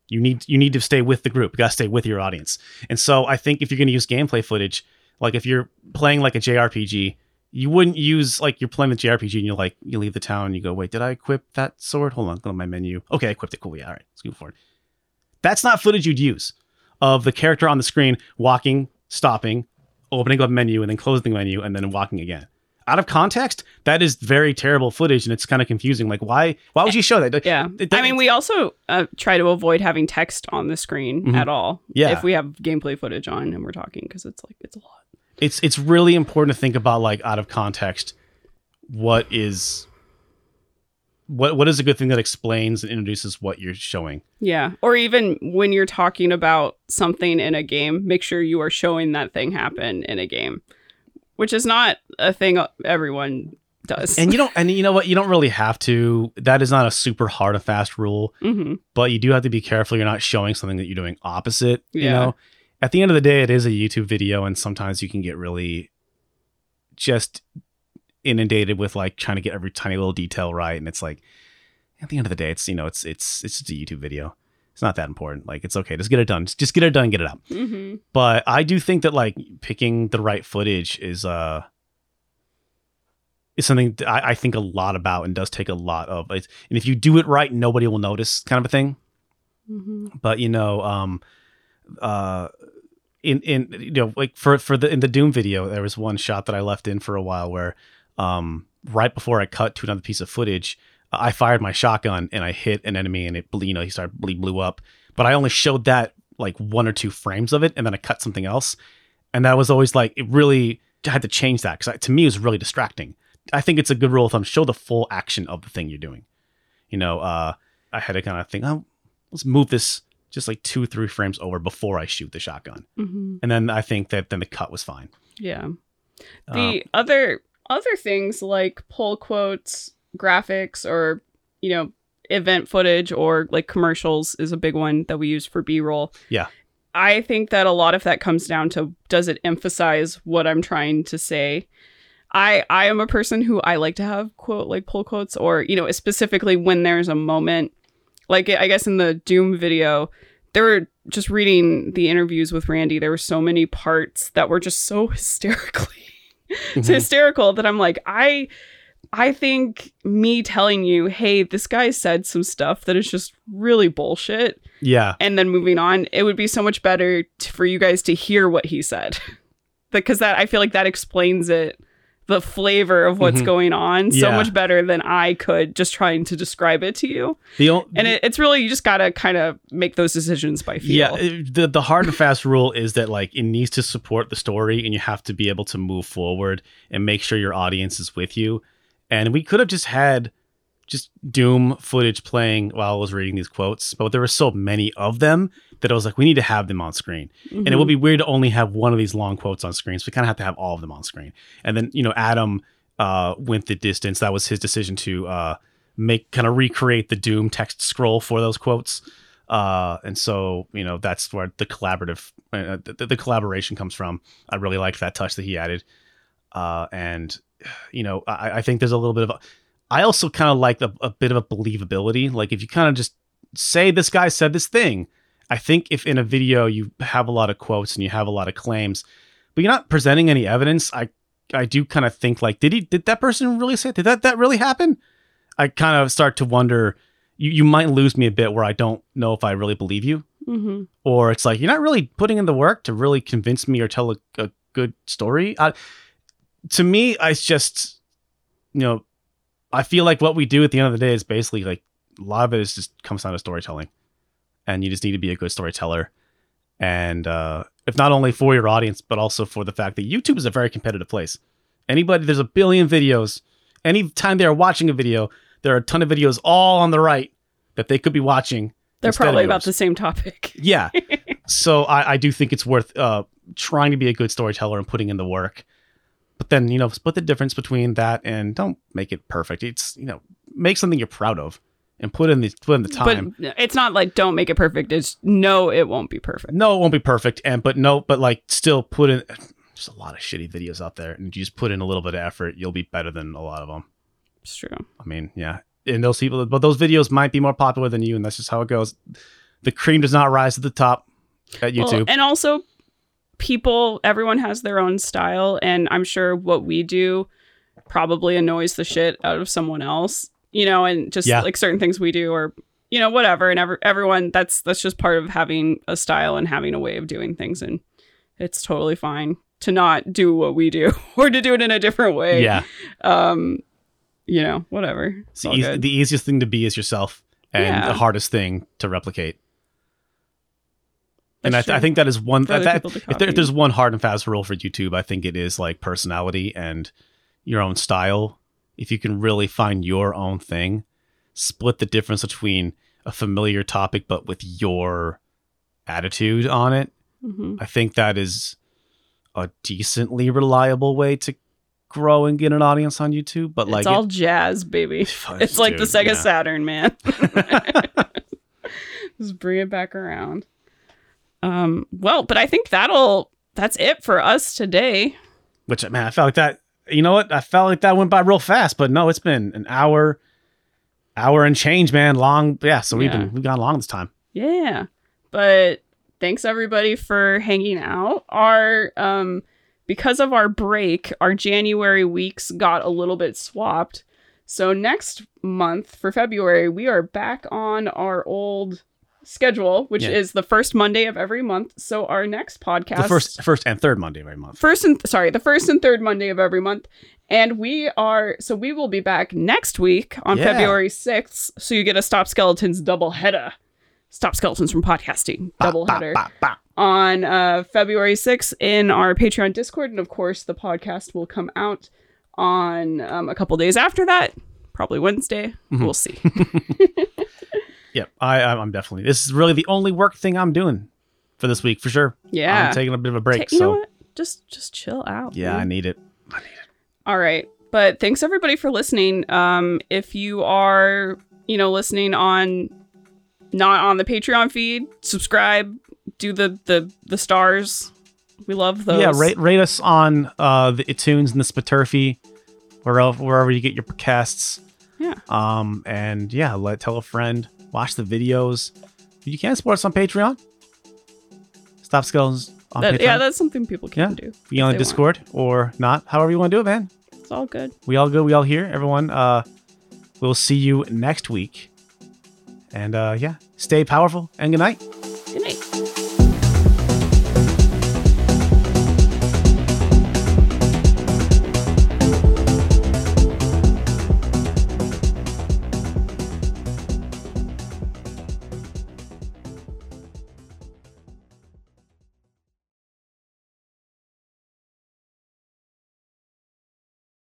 You need you need to stay with the group. You gotta stay with your audience. And so I think if you're gonna use gameplay footage, like if you're playing like a JRPG, you wouldn't use like you're playing the JRPG and you're like you leave the town and you go, wait, did I equip that sword? Hold on, go to my menu. Okay, I equipped it. Cool. Yeah, all right, let's go forward. That's not footage you'd use of the character on the screen walking, stopping, opening up a menu, and then closing the menu, and then walking again. Out of context, that is very terrible footage, and it's kind of confusing. Like, why? Why would you show that? Yeah. It- I mean, we also uh, try to avoid having text on the screen Mhm. at all. Yeah. If we have gameplay footage on and we're talking, because it's like, it's a lot. it's it's really important to think about like out of context what is what what is a good thing that explains and introduces what you're showing? Yeah. Or even when you're talking about something in a game, make sure you are showing that thing happen in a game, which is not a thing everyone does. And you don't and you know what? You don't really have to. That is not a super hard and fast rule, hmm but you do have to be careful you're not showing something that you're doing opposite, you know. At the end of the day, it is a YouTube video and sometimes you can get really just inundated with like trying to get every tiny little detail right and it's like at the end of the day it's you know it's it's it's just a YouTube video. It's not that important. Like it's okay. Just get it done. Just, get it done and get it out. hmm But I do think that like picking the right footage is uh is something that I, I think a lot about and does take a lot of. It's, and if you do it right, nobody will notice, kind of a thing. hmm But you know, um, uh, in in you know like for for the in the Doom video, there was one shot that I left in for a while where, um, right before I cut to another piece of footage, I fired my shotgun and I hit an enemy and it you know he started he blew up. But I only showed that like one or two frames of it and then I cut something else, and that was always like it really I had to change that because to me it was really distracting. I think it's a good rule of thumb: show the full action of the thing you're doing. You know, uh, I had to kind of think, oh, let's move this just like two, three frames over before I shoot the shotgun, hmm and then I think that then the cut was fine. Yeah. Uh, The other other things like pull quotes, graphics, or you know event footage or like commercials is a big one that we use for B-roll. Yeah. I think that a lot of that comes down to does it emphasize what I'm trying to say? I I am a person who I like to have quote like pull quotes or you know specifically when there's a moment like I guess in the Doom video there were just reading the interviews with Randy there were so many parts that were just so hysterically it's Mhm. hysterical that I'm like I I think me telling you hey this guy said some stuff that is just really bullshit yeah, and then moving on, it would be so much better t- for you guys to hear what he said. because that I feel like that explains it the flavor of what's Mhm. going on so Yeah. much better than I could just trying to describe it to you. the o- And it, it's really you just gotta kind of make those decisions by feel. yeah, it- the the hard and fast rule is that like it needs to support the story, and you have to be able to move forward and make sure your audience is with you. And we could have just had just Doom footage playing while I was reading these quotes, but there were so many of them that I was like, we need to have them on screen. and it would be weird to only have one of these long quotes on screen. So we kind of have to have all of them on screen. And then you know, Adam uh, went the distance. That was his decision to uh, make kind of recreate the Doom text scroll for those quotes. Uh, and so you know, that's where the collaborative, uh, the, the collaboration comes from. I really liked that touch that he added. Uh, and you know, I, I think there's a little bit of. A, I also kind of like a, a bit of a believability. Like if you kind of just say this guy said this thing, I think if in a video you have a lot of quotes and you have a lot of claims, but you're not presenting any evidence, I I do kind of think like, did he did that person really say it? Did that that really happen? I kind of start to wonder. You you might lose me a bit where I don't know if I really believe you, Mhm. or it's like you're not really putting in the work to really convince me or tell a, a good story. I, to me, it's just you know, I feel like what we do at the end of the day is basically like a lot of it is just comes down to storytelling, and you just need to be a good storyteller, and uh, if not only for your audience but also for the fact that YouTube is a very competitive place. Anybody, there's a billion videos. Anytime they are watching a video, there are a ton of videos all on the right that they could be watching. They're probably about the same topic. Yeah. so I, I do think it's worth uh, trying to be a good storyteller and putting in the work. But then, you know, split the difference between that and don't make it perfect. It's, you know, make something you're proud of and put in the put in the time. But it's not like don't make it perfect. It's no, it won't be perfect. no, it won't be perfect. And but no, but like still put in there's a lot of shitty videos out there. And you just put in a little bit of effort, you'll be better than a lot of them. It's true. I mean, yeah. And those people but those videos might be more popular than you, and that's just how it goes. The cream does not rise to the top at Well, YouTube. and also, people, everyone has their own style, and I'm sure what we do probably annoys the shit out of someone else, you know, and just Yeah. like certain things we do or you know whatever and every, everyone that's that's just part of having a style and having a way of doing things and it's totally fine to not do what we do or to do it in a different way yeah. um you know whatever the, all eas- good. the easiest thing to be is yourself, and Yeah. the hardest thing to replicate. And I, th- I think that is one. Other That, if, there, if there's one hard and fast rule for YouTube, I think it is like personality and your own style. If you can really find your own thing, split the difference between a familiar topic but with your attitude on it. hmm I think that is a decently reliable way to grow and get an audience on YouTube. But like, it's all jazz, baby. it- It's like the Sega yeah. Saturn, man. Just bring it back around. Um, well, but I think that'll that's it for us today. Which man, I felt like that. You know what? I felt like that went by real fast. But no, it's been an hour, hour and change, man. Long, yeah. So we've Yeah. been we've gone long this time. Yeah. But thanks everybody for hanging out. Our um because of our break, our January weeks got a little bit swapped. So next month for February, we are back on our old schedule, which Yeah. is the first Monday of every month. So our next podcast The first, first and third Monday of every month. first and sorry, the first and third Monday of every month. And we are so we will be back next week on Yeah. February 6th. So you get a Stop Skeletons double header. Stop Skeletons from podcasting double header on uh, February 6th in our Patreon Discord. And of course, the podcast will come out on um, a couple days after that, probably Wednesday. Mhm. We'll see. Yep, I, I- I'm definitely. This is really the only work thing I'm doing for this week for sure. Yeah. I'm taking a bit of a break. Ta- you know so what? Just just chill out. yeah. I need it. I need it. All right. But thanks everybody for listening. Um, if you are, you know, listening on not on the Patreon feed, subscribe, do the the the stars. We love those. Yeah, rate rate us on uh, the iTunes and the Spaturfy, wherever wherever you get your podcasts. Yeah. Um, and yeah, let tell a friend. Watch the videos. You can support us on Patreon. Stop Skulls on That- Patreon. yeah, that's something people can Yeah. do. be on the want. Discord or not. However you want to do it, man. It's all good. We all good. We all here. Everyone. Uh, we'll see you next week. And uh, yeah, stay powerful and good night. Good night.